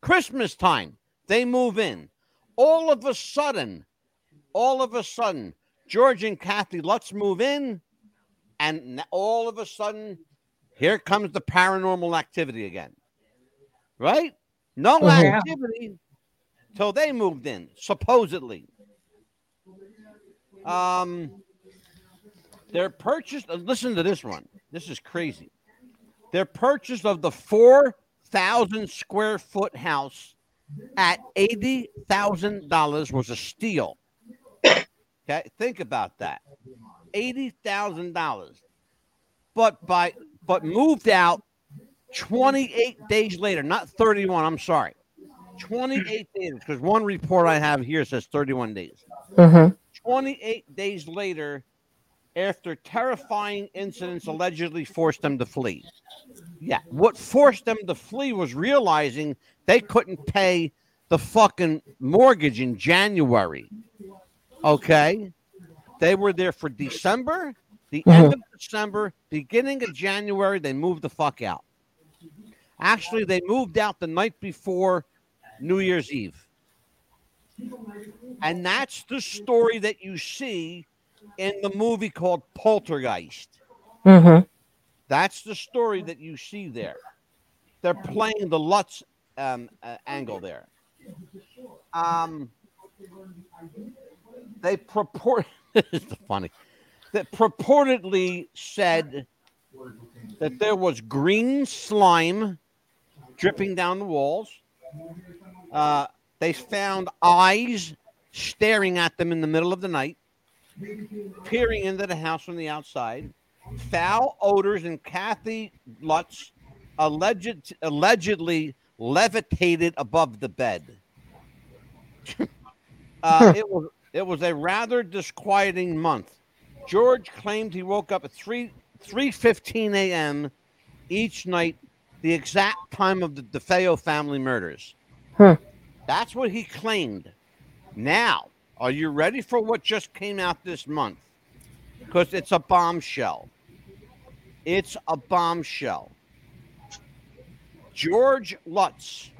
Christmas time, they move in. All of a sudden, all of a sudden, George and Kathy Lutz move in, and all of a sudden, here comes the paranormal activity again. Right? No Mhm. activity till they moved in, supposedly. Um, their purchase. uh, Listen to this one. This is crazy. Their purchase of the four thousand square foot house at eighty thousand dollars was a steal. Okay, think about that. Eighty thousand dollars, but by but moved out twenty eight days later, not thirty one. I'm sorry, twenty eight days because one report I have here says thirty one days. Mhm. 28 days later, after terrifying incidents allegedly forced them to flee. Yeah, what forced them to flee was realizing they couldn't pay the fucking mortgage in January. Okay. They were there for December, the end of December, beginning of January, they moved the fuck out. Actually, they moved out the night before New Year's Eve. And that's the story that you see in the movie called Poltergeist. Mhm. That's the story that you see there. They're playing the Lutz um, uh, angle there. Um, they purport [laughs] this is funny. That purportedly said that there was green slime dripping down the walls. Uh, they found eyes staring at them in the middle of the night, peering into the house from the outside. foul odors and Kathy Lutz alleged allegedly levitated above the bed. [laughs] uh, it was it was a rather disquieting month. George claimed he woke up at three three fifteen a.m. each night, the exact time of the DeFeo family murders. Hmm. That's what he claimed. Now, are you ready for what just came out this month? Because it's a bombshell. It's a bombshell. George Lutz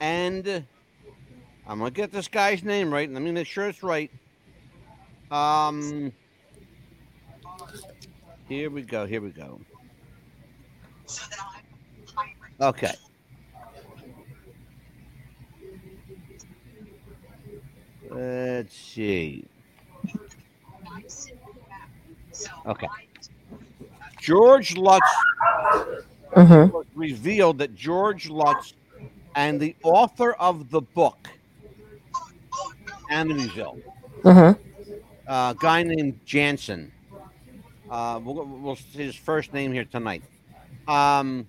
and I'm gonna get this guy's name right. And let me make sure it's right. Um, here we go. Here we go. Okay. Let's see. Okay. George Lutz Mm-hmm. revealed that George Lutz and the author of the book Amityville, Mm-hmm. a guy named Jansen. Uh, we'll, we'll see his first name here tonight. Um,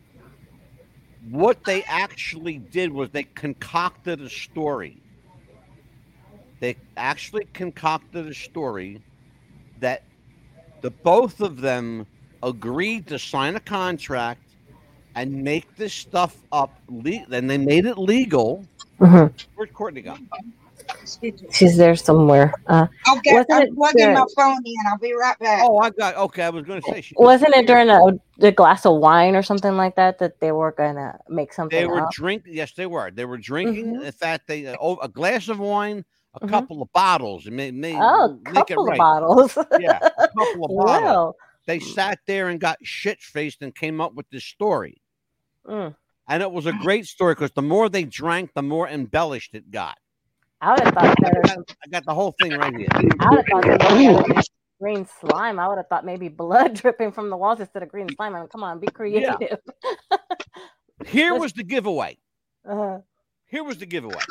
what they actually did was they concocted a story. They actually concocted a story that the both of them agreed to sign a contract and make this stuff up. Le- and they made it legal. Mm-hmm. Where's Courtney go? She's there somewhere. Uh, Okay, Wasn't I'm it plugging my phone in. I'll be right back. Oh, I got okay. I was going to say she wasn't it during a, the glass of wine or something like that that they were gonna make something They were up? drinking. Yes, they were. They were drinking. Mhm. In fact, they uh, oh, a glass of wine, a Mhm. couple of bottles, and may, may, Oh, make couple it right. of bottles. Yeah, a couple of [laughs] bottles. well, They sat there and got shit faced and came up with this story. mm, And it was a great story because the more they drank, the more embellished it got. I would have thought I better. got, I got the whole thing right here. I would have thought that better than green slime. I would have thought maybe blood [laughs] dripping from the walls instead of green slime. I mean, come on, be creative. [laughs] Here was the giveaway. Uh, Here was the giveaway.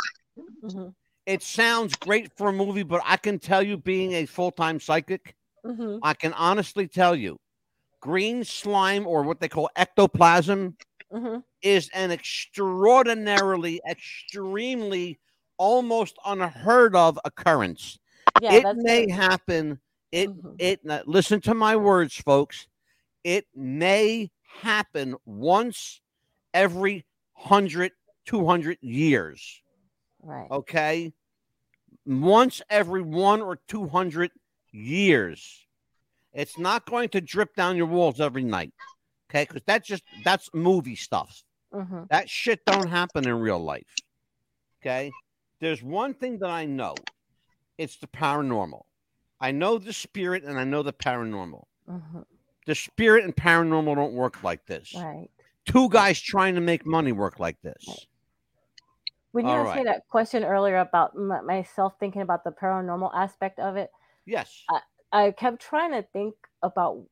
mhm, It sounds great for a movie, but I can tell you, being a full time psychic, mhm, I can honestly tell you, green slime or what they call ectoplasm mhm. is an extraordinarily, extremely, almost unheard of occurrence. Yeah, it may good. happen. It Mhm. it listen to my words, folks. It may happen once every 100, 200 years. right. Okay. Once every one or 200 years. It's not going to drip down your walls every night. Okay. Because that's just, that's movie stuff. hmm That shit don't happen in real life. Okay. There's one thing that I know it's the paranormal. I know the spirit and I know the paranormal. hmm The spirit and paranormal don't work like this. Right. Two guys trying to make money work like this. When you asked me that question earlier about m- myself thinking about the paranormal aspect of it, Yes. I kept trying to think about,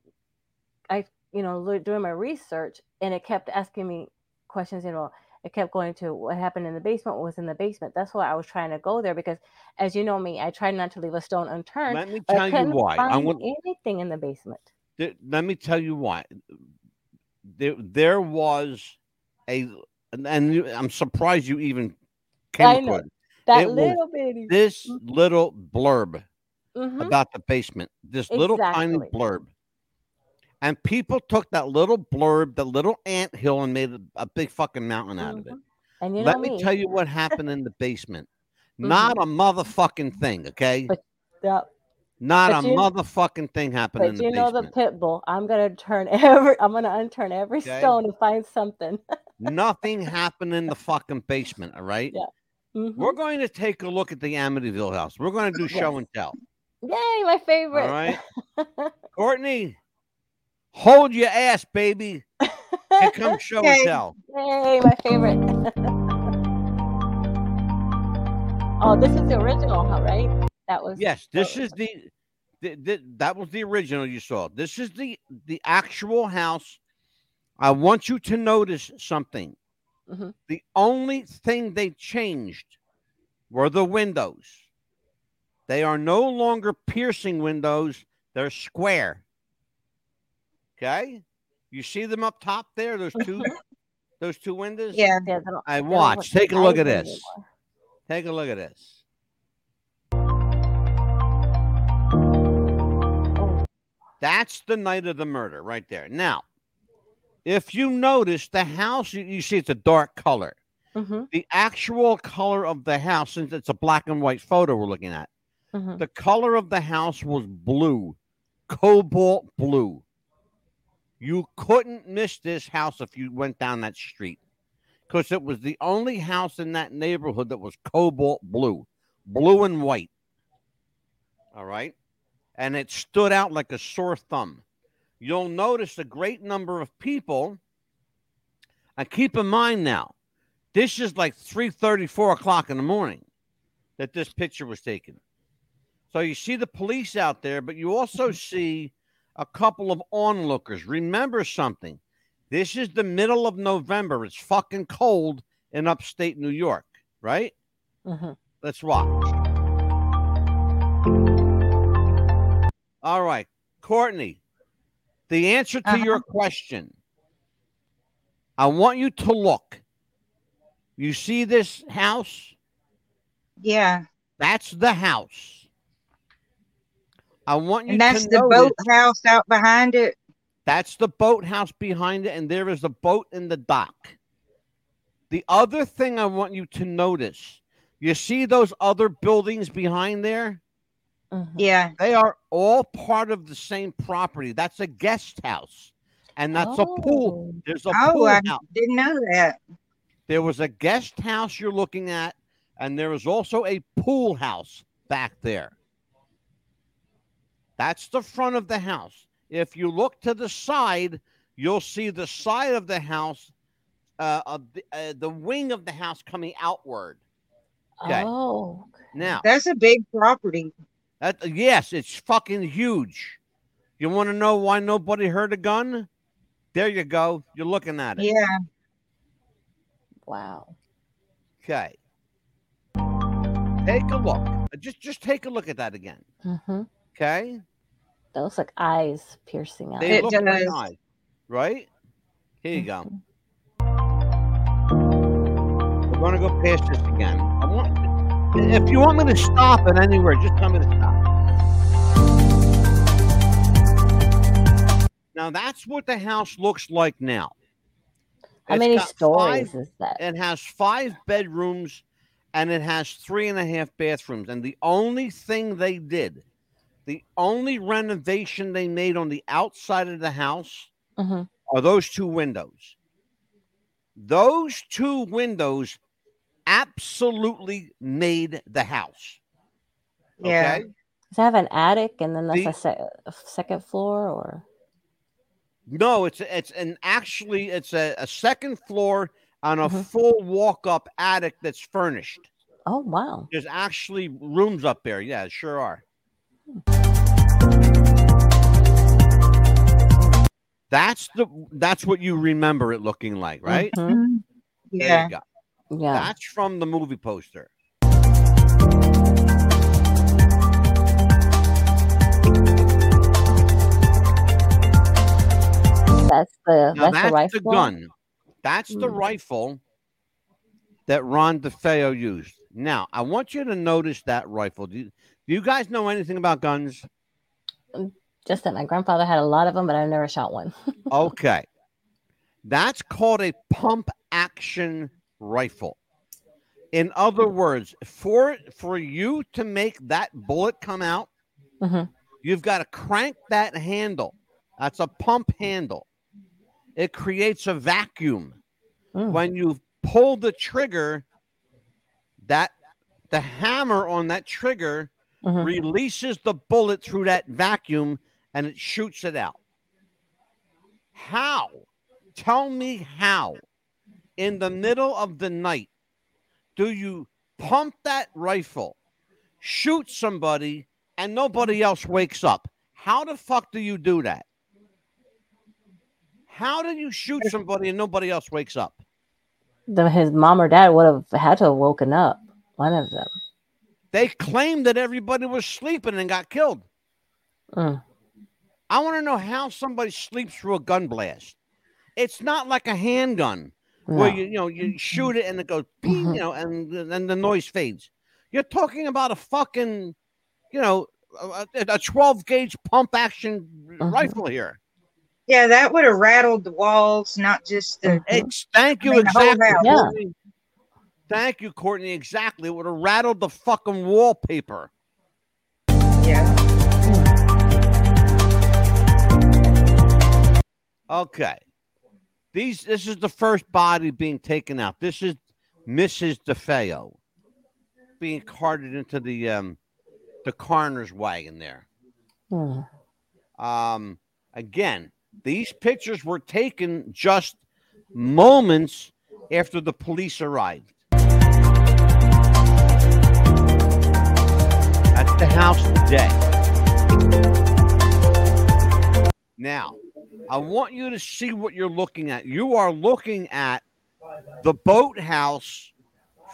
I you know doing my research, and it kept asking me questions. You know, it kept going to what happened in the basement, what was in the basement. That's why I was trying to go there because, as you know me, I try not to leave a stone unturned. Let me tell you why. I want, anything in the basement. th- let me tell you why. There, there was a, and, and I'm surprised you even came I know. That It little bitty. this Mhm. little blurb Mhm. about the basement. This little tiny blurb. And people took that little blurb, the little ant hill, and made a, a big fucking mountain out of it. Mhm. And you know Let me me, tell you what happened in the basement. Not a motherfucking thing, okay? But- yeah, Not but a you- motherfucking thing happened in the you know the basement. pit bull. I'm gonna turn [laughs] every. I'm gonna unturn every Okay. stone and find something. Nothing [laughs] happened in the fucking basement, all right? Yeah. Mhm. We're going to take a look at the Amityville house. We're going to do [laughs] show Yes. and tell. Yay, my favorite. All right. Courtney, hold your ass, baby. Here [laughs] comes show and Okay. tell. Yay, my favorite. [laughs] oh, this is the original, huh, right? That was Yes, this Oh. is the, the, the that was the original you saw. This is the the actual house. I want you to notice something. Mhm. The only thing they changed were the windows. They are no longer piercing windows, they're square. Okay, you see them up top there? Those two, those two windows. Yeah. Yeah, they don't- I watch. Take a look at this. Take a look at this. That's the night of the murder right there. Now, if you notice the house, you, you see it's a dark color. mhm, The actual color of the house, since it's a black and white photo we're looking at, mhm. the color of the house was blue, cobalt blue. You couldn't miss this house if you went down that street because it was the only house in that neighborhood that was cobalt blue, blue and white. All right. And it stood out like a sore thumb. You'll notice a great number of people. And keep in mind now, this is like 3 4 o'clock in the morning that this picture was taken. So you see the police out there, but you also [laughs] see a couple of onlookers. Remember something. This is the middle of November. It's fucking cold in upstate New York, right? Mhm. Let's watch. All right, Courtney, the answer to your question. I want you to look. You see this house? Yeah. That's the house. I want you And that's to the boathouse out behind it. that's the boathouse behind it, and there is a boat in the dock. The other thing I want you to notice, you see those other buildings behind there? Mhm. Yeah. They are all part of the same property. That's a guest house. And that's a pool. Oh. There's a Oh, pool I house. didn't know that. There was a guest house you're looking at, and there is also a pool house back there. That's the front of the house. If you look to the side, you'll see the side of the house, uh, of the, uh, the wing of the house coming outward. Okay. Oh. Now, That's a big property. that, yes, it's fucking huge. You want to know why nobody heard a gun? There you go. You're looking at it. Yeah. Wow. Okay. Take a look. Just just take a look at that again. hmm Okay. That looks like eyes piercing out. They It look like does. eyes, right? Here you go. Mhm. We're gonna go past this again. I want if you want me to stop it anywhere, just tell me to stop. Now that's what the house looks like now. How It's many stories five- is that? It has five bedrooms and it has three and a half bathrooms. And the only thing they did, the only renovation they made on the outside of the house hmm are those two windows. Those two windows absolutely made the house. Yeah. Okay. Does it have an attic and then that's The- a, se- a second floor or? No, it's it's an actually it's a, a second floor on a Mhm. full walk up attic that's furnished. Oh wow. There's actually rooms up there. Yeah, sure are. That's the that's what you remember it looking like, right? Mhm. There Yeah. you go. Yeah. That's from the movie poster. That's the Now that's, that's, the rifle. the gun. That's the Hmm. rifle that Ron DeFeo used. Now, I want you to notice that rifle. Do you, do you guys know anything about guns? Just that my grandfather had a lot of them, but I've never shot one. [laughs] Okay. That's called a pump action rifle. In other words, for for you to make that bullet come out, Mhm. you've got to crank that handle. That's a pump handle. It creates a vacuum. Mm. When you pull the trigger, that the hammer on that trigger Mhm. releases the bullet through that vacuum and it shoots it out. How? Tell me how, in the middle of the night, do you pump that rifle, shoot somebody, and nobody else wakes up? How the fuck do you do that? How do you shoot somebody and nobody else wakes up? The, his mom or dad would have had to have woken up. One of them. They claimed that everybody was sleeping and got killed. Mm. I want to know how somebody sleeps through a gun blast. It's not like a handgun where you you know you shoot it and it goes Mhm. you know, and then the noise fades. You're talking about a fucking, you know, a, a 12 gauge pump action Mhm. rifle here. Yeah, that would have rattled the walls, not just the. Mhm. Ex- thank you mean, the whole exactly. house. Yeah. Thank you, Courtney. Exactly. It would have rattled the fucking wallpaper. Yeah. Okay. These this is the first body being taken out. This is Mrs. DeFeo being carted into the um the coroner's wagon there. Hmm. Um again, these pictures were taken just moments after the police arrived. The house today. Now, I want you to see what you're looking at. You are looking at the boathouse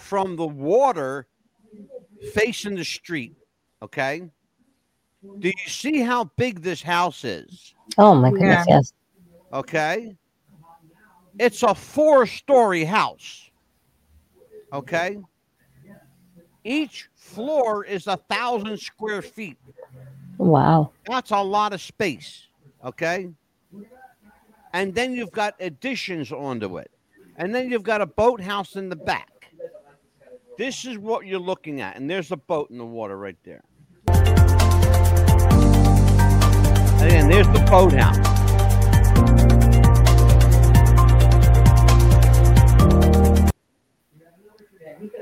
from the water facing the street. Okay. Do you see how big this house is? Oh my goodness, Yeah. yes. Okay. It's a four story house. Okay. Each floor is a thousand square feet. Wow. That's a lot of space. Okay. And then you've got additions onto it. And then you've got a boathouse in the back. This is what you're looking at. And there's a boat in the water right there. Again, there's the boathouse.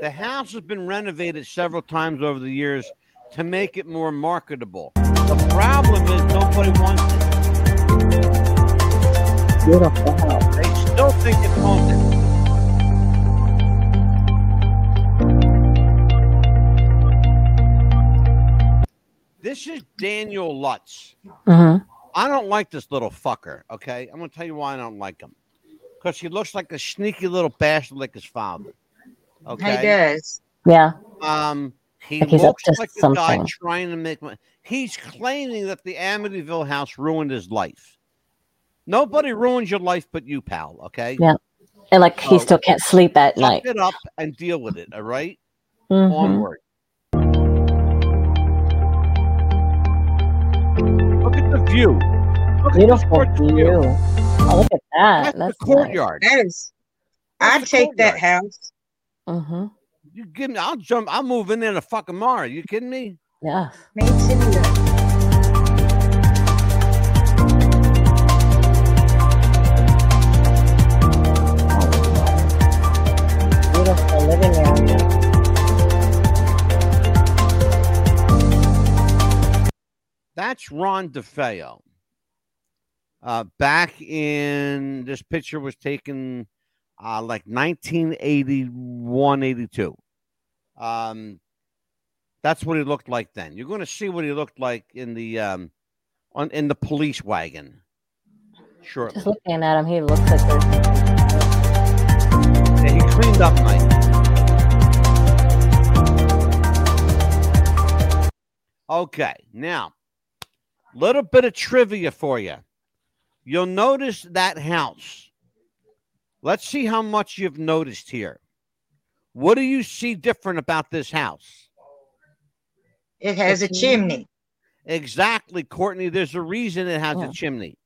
The house has been renovated several times over the years to make it more marketable. The problem is nobody wants it. Beautiful house. They still think it's haunted. This is Daniel Lutz. hmm I don't like this little fucker. Okay, I'm gonna tell you why I don't like him. Because he looks like a sneaky little bastard like his father. Okay. He does. Yeah. Um, he Like he's up looks to like a guy trying to make money. He's claiming that the Amityville house ruined his life. Nobody ruins your life but you, pal. Okay. Yeah. And like he Oh. still can't sleep at night. it up and deal with it. All right? Mhm. Onward. Look at the view. Look at this Beautiful gorgeous view. Oh, look at that. That's, That's the courtyard. That is. That's I'd the take that house. Mm-hmm. You give me. I'll jump. I'll move in there to fucking Mara. You kidding me? Yeah. Me too. Beautiful living area. That's Ron DeFeo. Uh, back in this picture was taken uh, like 1981, 82. Um, that's what he looked like then. You're going to see what he looked like in the um, on in the police wagon. Sure. Just looking at him, he looks like yeah, he cleaned up nice. Okay, now little bit of trivia for you. You'll notice that house. Let's see how much you've noticed here. What do you see different about this house? It has a Okay. chimney. Exactly, Courtney. There's a reason it has Yeah. a chimney.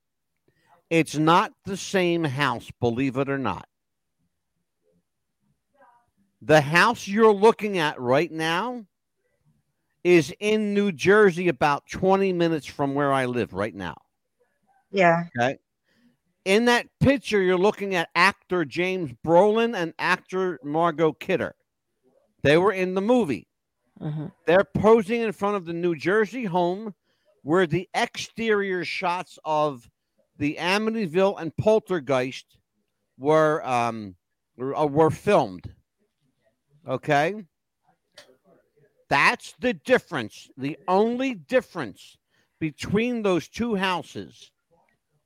It's not the same house, believe it or not. The house you're looking at right now is in New Jersey, about 20 minutes from where I live right now. Yeah. In that picture, you're looking at actor James Brolin and actor Margot Kidder. They were in the movie. Mhm. They're posing in front of the New Jersey home where the exterior shots of the Amityville and Poltergeist were um, uh, were filmed. Okay? That's the difference. The only difference between those two houses.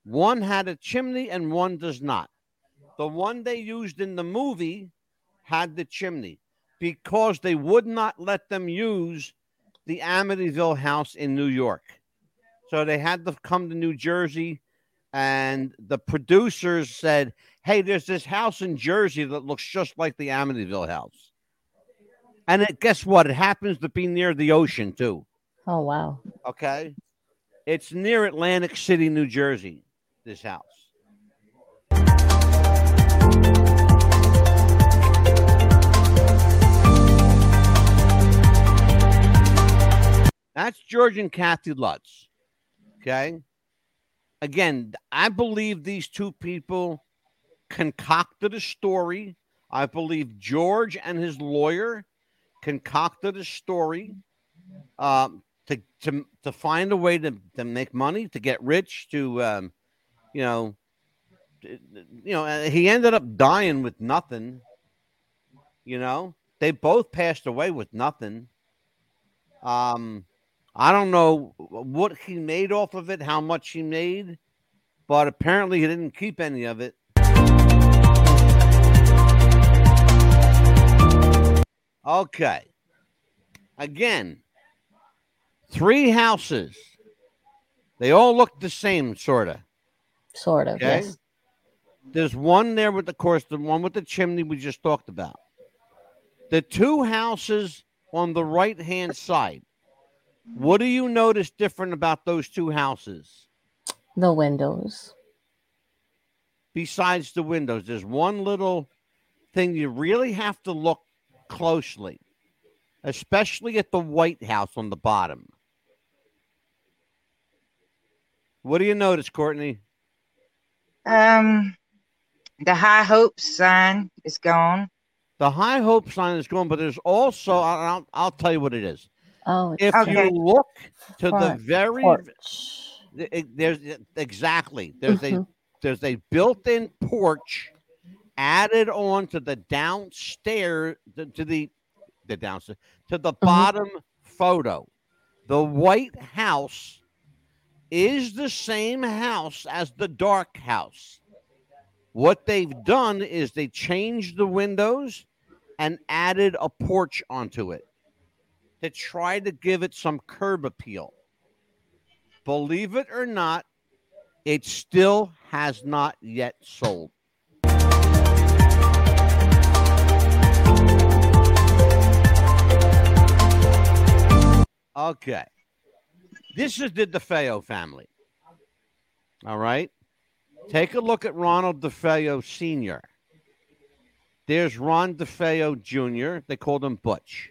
One had a chimney and one does not. The one they used in the movie had the chimney because they would not let them use the Amityville house in New York. So they had to come to New Jersey, and the producers said, "Hey, there's this house in Jersey that looks just like the Amityville house." And it, guess what? It happens to be near the ocean too. Oh wow. Okay, it's near Atlantic City, New Jersey. This house. That's George and Kathy Lutz. Okay. Again, I believe these two people concocted a story. I believe George and his lawyer concocted a story um, to, to to find a way to, to make money, to get rich, to um, you know, you know, he ended up dying with nothing. You know, they both passed away with nothing. Um, I don't know what he made off of it, how much he made, but apparently he didn't keep any of it. Okay. Again, three houses. They all look the same, sort of. Sort of. Okay. Yes. There's one there with the of course, the one with the chimney we just talked about. The two houses on the right hand side. What do you notice different about those two houses? The windows. Besides the windows, there's one little thing you really have to look closely, especially at the White House on the bottom. What do you notice, Courtney? Um, the High Hopes sign is gone. The High Hope sign is gone, but there's also I'll, I'll tell you what it is. Oh, If Okay. you look to the very porch. there's exactly there's a Mhm. there's a built-in porch added on to the downstairs to, to the the downstairs to the bottom photo. The White House is the same house as the dark house. What they've done is they changed the windows and added a porch onto it to try to give it some curb appeal. Believe it or not, it still has not yet sold. Okay. This is the DeFeo family. All right. Take a look at Ronald DeFeo Sr. There's Ron DeFeo Jr. They called him Butch.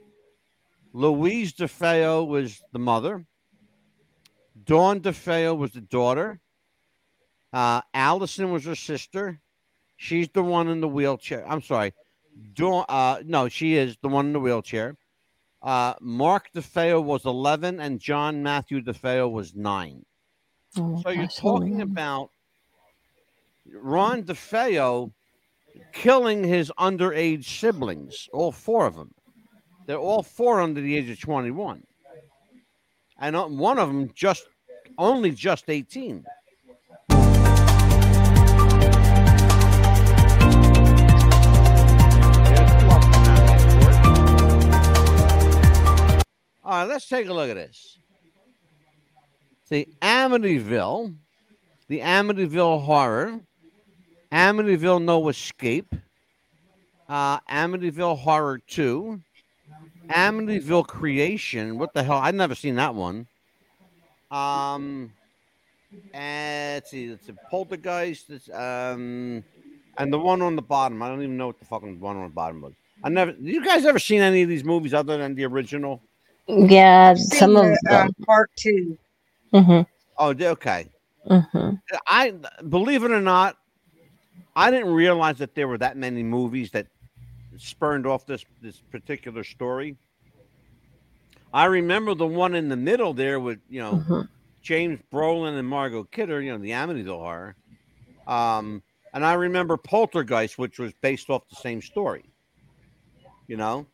Louise DeFeo was the mother. Dawn DeFeo was the daughter. Uh, Allison was her sister. She's the one in the wheelchair. I'm sorry. Dawn, uh, no, she is the one in the wheelchair. Uh, Mark DeFeo was 11 and John Matthew DeFeo was 9. Oh So you're talking about Ron DeFeo killing his underage siblings, all four of them. They're all four under the age of 21. And uh, one of them just only just 18. All right, let's take a look at this. See, Amityville, the Amityville Horror, Amityville No Escape, uh, Amityville Horror 2, Amityville Creation. What the hell? I've never seen that one. Um, and let's see, it's a Poltergeist. It's, um, and the one on the bottom. I don't even know what the fucking one on the bottom was. I never. You guys ever seen any of these movies other than the original? Yeah, Seen some of the, them. um, part two. mm-hmm. Oh, they- okay. hmm I believe it or not, I didn't realize that there were that many movies that spurned off this this particular story. I remember the one in the middle there with you know hmm James Brolin and Margot Kidder, you know the Amityville horror. Um, and I remember Poltergeist, which was based off the same story. You know,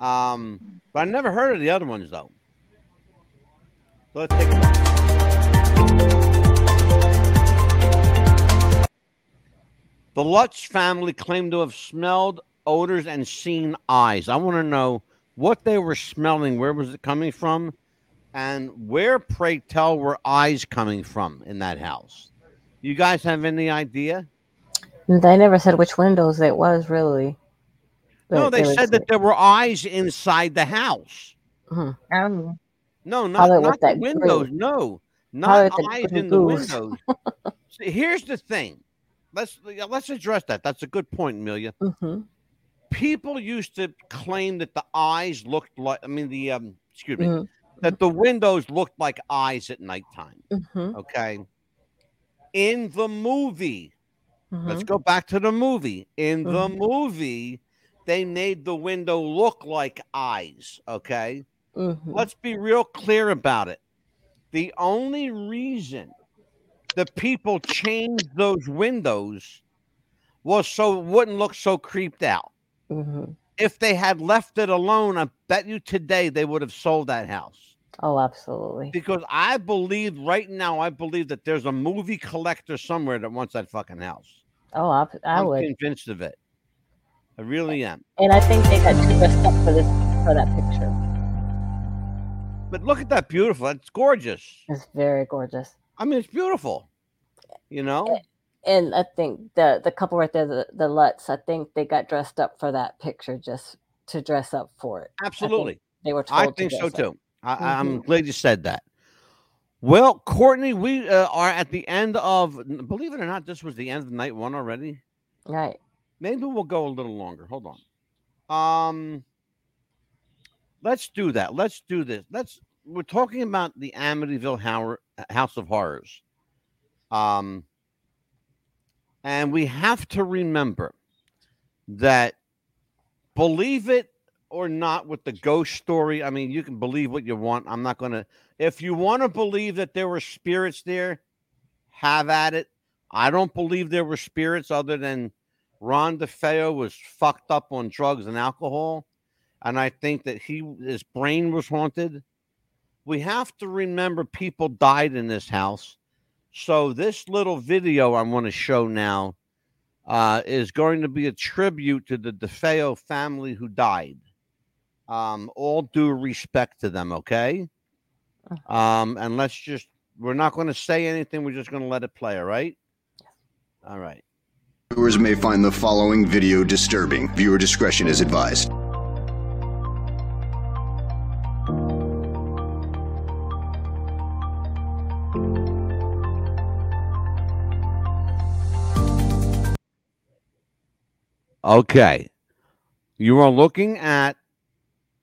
um, but I never heard of the other ones though. So let's take. The Lutz family claimed to have smelled odors and seen eyes. I want to know what they were smelling. Where was it coming from? And where, pray tell, were eyes coming from in that house? You guys have any idea? They never said which windows it was really. No, But they said that there were eyes inside the house. Mhm. Oh, No, not, Probably with not the that windows. glue. No, not with the eyes in the goose. windows. [laughs] See, here's the thing. Let's let's address that. That's a good point, Amelia. Mhm. People used to claim that the eyes looked like. I mean, the um, excuse me, Mhm. that the windows looked like eyes at nighttime. Mhm. Okay. In the movie, let's Mhm. go back to the movie. In the Mhm. movie, they made the window look like eyes. Okay. Mhm. Let's be real clear about it. The only reason the people changed those windows was so it wouldn't look so creeped out. Mhm. If they had left it alone, I bet you today they would have sold that house. Oh, absolutely. Because I believe right now, I believe that there's a movie collector somewhere that wants that fucking house. Oh, I, I I'm would. convinced of it. I really am. And I think they got too dressed up for this for that picture. But look at that beautiful. It's gorgeous. It's very gorgeous. I mean, it's beautiful. You know? And I think the the couple right there, the, the Lutz, I think they got dressed up for that picture just to dress up for it. Absolutely. They were told I to think so up. too. I, I'm Mhm. glad you said that. Well, Courtney, we uh, are at the end of. Believe it or not, this was the end of night one already. Right. Maybe we'll go a little longer. Hold on. Um, let's do that. Let's do this. Let's. We're talking about the Amityville House of Horrors. Um, and we have to remember that, believe it or not, with the ghost story. I mean, you can believe what you want. I'm not going to. If you want to believe that there were spirits there, have at it. I don't believe there were spirits other than Ron DeFeo was fucked up on drugs and alcohol, and I think that he his brain was haunted. We have to remember people died in this house. So this little video I want to show now uh, is going to be a tribute to the DeFeo family who died. Um, all due respect to them, okay? Um, and let's just we're not going to say anything. We're just going to let it play. All right. All right. Viewers may find the following video disturbing. Viewer discretion is advised. Okay. You are looking at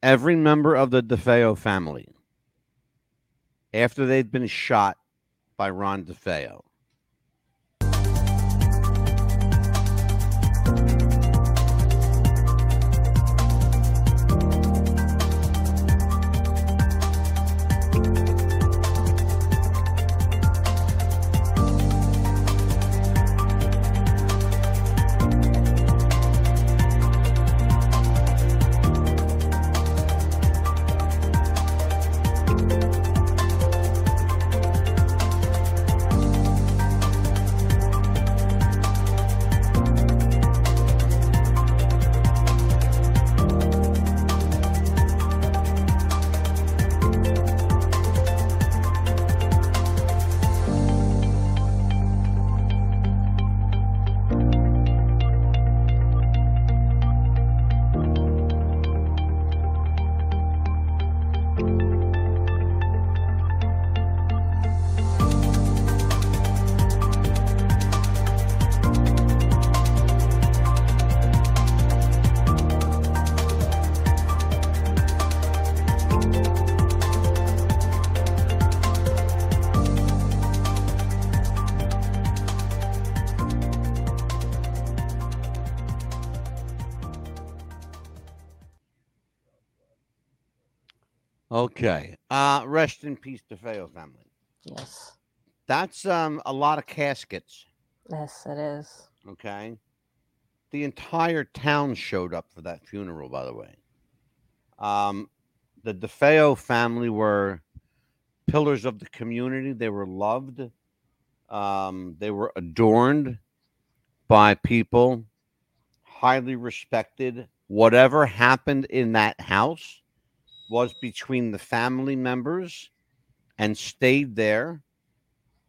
every member of the DeFeo family after they'd been shot by Ron DeFeo. Okay. Uh rest in peace, DeFeo family. Yes. That's um a lot of caskets. Yes, it is. Okay. The entire town showed up for that funeral, by the way. Um, the DeFeo family were pillars of the community. They were loved. Um, they were adorned by people, highly respected. Whatever happened in that house was between the family members and stayed there.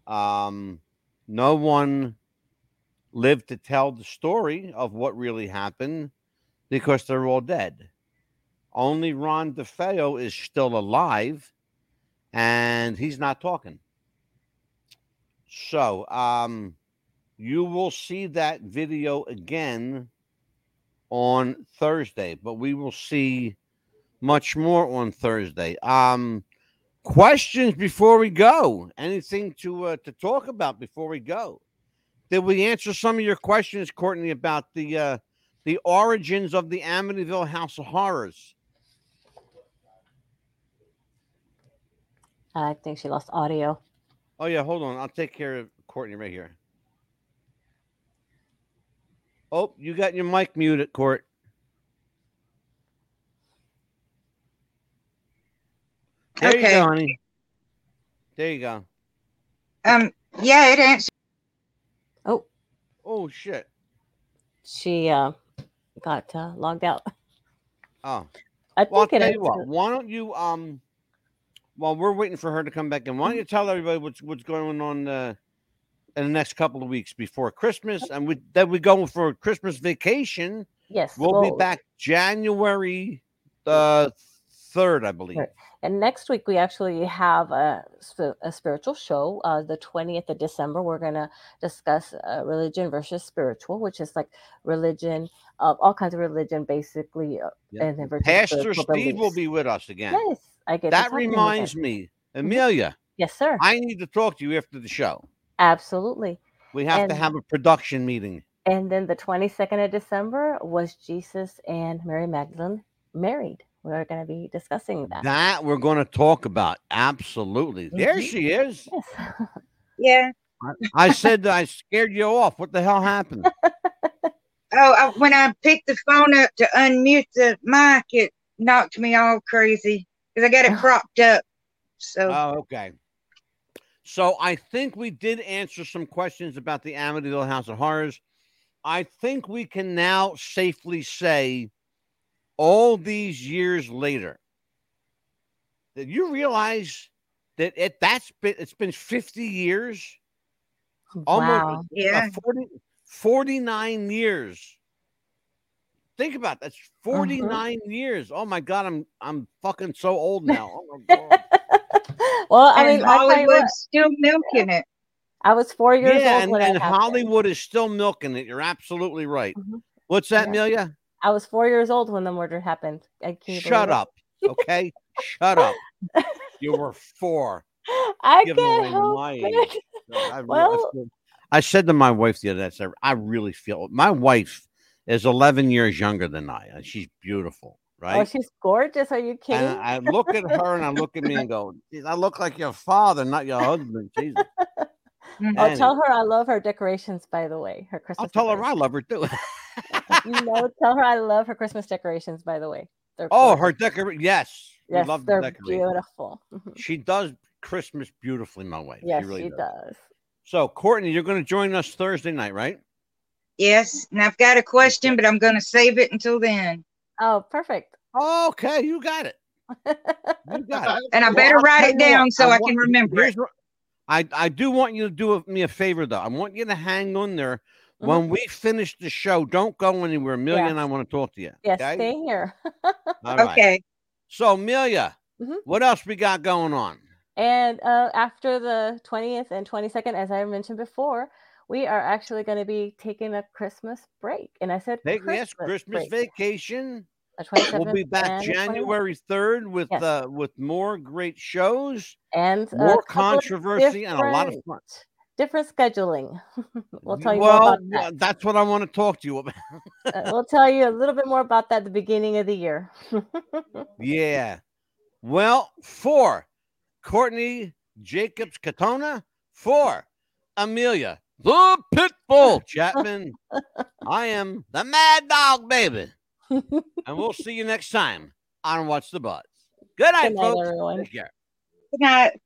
Um, no one lived to tell the story of what really happened because they're all dead. Only Ron DeFeo is still alive and he's not talking. So, um, you will see that video again on Thursday, but we will see much more on Thursday. Um, questions before we go? Anything to uh, to talk about before we go? Did we answer some of your questions, Courtney, about the uh, the origins of the Amityville House of Horrors? I think she lost audio. Oh yeah, hold on. I'll take care of Courtney right here. Oh, you got your mic muted, Court. There okay. you go, honey. There you go. Um. Yeah, it answered. Oh. Oh shit. She uh got uh, logged out. Oh. I well, think I'll it. What, why don't you um while we're waiting for her to come back and why don't you tell everybody what's what's going on uh, in the next couple of weeks before Christmas and we then we go for Christmas vacation. Yes. We'll, we'll be back January the 3rd, I believe. And next week, we actually have a, a spiritual show, uh, the 20th of December. We're going to discuss uh, religion versus spiritual, which is like religion, uh, all kinds of religion, basically. Uh, yep. And then Pastor Steve beliefs. will be with us again. Yes, I get That reminds me, mm-hmm. Amelia. Yes, sir. I need to talk to you after the show. Absolutely. We have and, to have a production meeting. And then the 22nd of December was Jesus and Mary Magdalene married. We're going to be discussing that. That we're going to talk about. Absolutely. There Mhm. she is. Yes. Yeah. I said that I scared you off. What the hell happened? [laughs] Oh, I, when I picked the phone up to unmute the mic, it knocked me all crazy because I got it propped up. So Oh, okay. So I think we did answer some questions about the Amityville House of Horrors. I think we can now safely say, all these years later, that you realize that it that's been it's been 50 years, almost wow. uh, yeah, 40, 49 years. Think about that. That's 49 years. Oh my god, I'm I'm fucking so old now. Oh my [laughs] god. well, I and mean, I, tell Hollywood's what, still milking it. I was four years yeah, old and, when and it happened. Hollywood is still milking it. You're absolutely right. Mhm. What's that, Yeah. Amelia? I was four years old when the murder happened. I can't Shut up. [laughs] Okay? Shut up. You were four. [laughs] I Giving can't help it. I, Well- I said to my wife the other day, I said, I really feel my wife is 11 years younger than I. and She's beautiful, right? Oh, she's gorgeous. Are you kidding? and I look at her and I look at me and go, [laughs] I look like your father, not your husband. Jesus. Mhm. oh, Anyway. tell her I love her decorations. By the way, her Christmas. I'll tell her I love her too. You know, tell her I love her Christmas decorations. By the way, they're oh, gorgeous. her decoration. Yes. yes, we love the they're decoration. beautiful. Mhm. She does Christmas beautifully, my wife. Yes, she really she does. does. So, Courtney, you're going to join us Thursday night, right? Yes, and I've got a question, but I'm going to save it until then. Oh, perfect. Okay, you got it. You [laughs] got it. And I better I'll write it you what, down so I, want- can remember it. here's what- I, I do want you to do me a favor, though. I want you to hang on there. Mhm. When we finish the show, don't go anywhere. Amelia Yeah. and I want to talk to you. yes, okay? stay here. All [laughs] right. Okay. So, Amelia, Mhm. what else we got going on? And uh, after the 20th and 22nd, as I mentioned before, we are actually going to be taking a Christmas break. And I said Hey, Christmas, yes, Christmas break. vacation. We'll be back and the 29th. January 3rd with Yes. uh with more great shows, and more controversy, and a lot of fun. Different scheduling. [laughs] we'll tell you well, more about that. that's what I want to talk to you about. Uh, we'll tell you a little bit more about that at the beginning of the year. [laughs] Yeah. Well, four, Courtney Jacobs Katona. Four, Amelia, the Pitbull [laughs] Chapman. I am the Mad Dog Baby. and we'll see you next time on What's the Buzz. Good night, Good night, folks. everyone. Take care. Good night.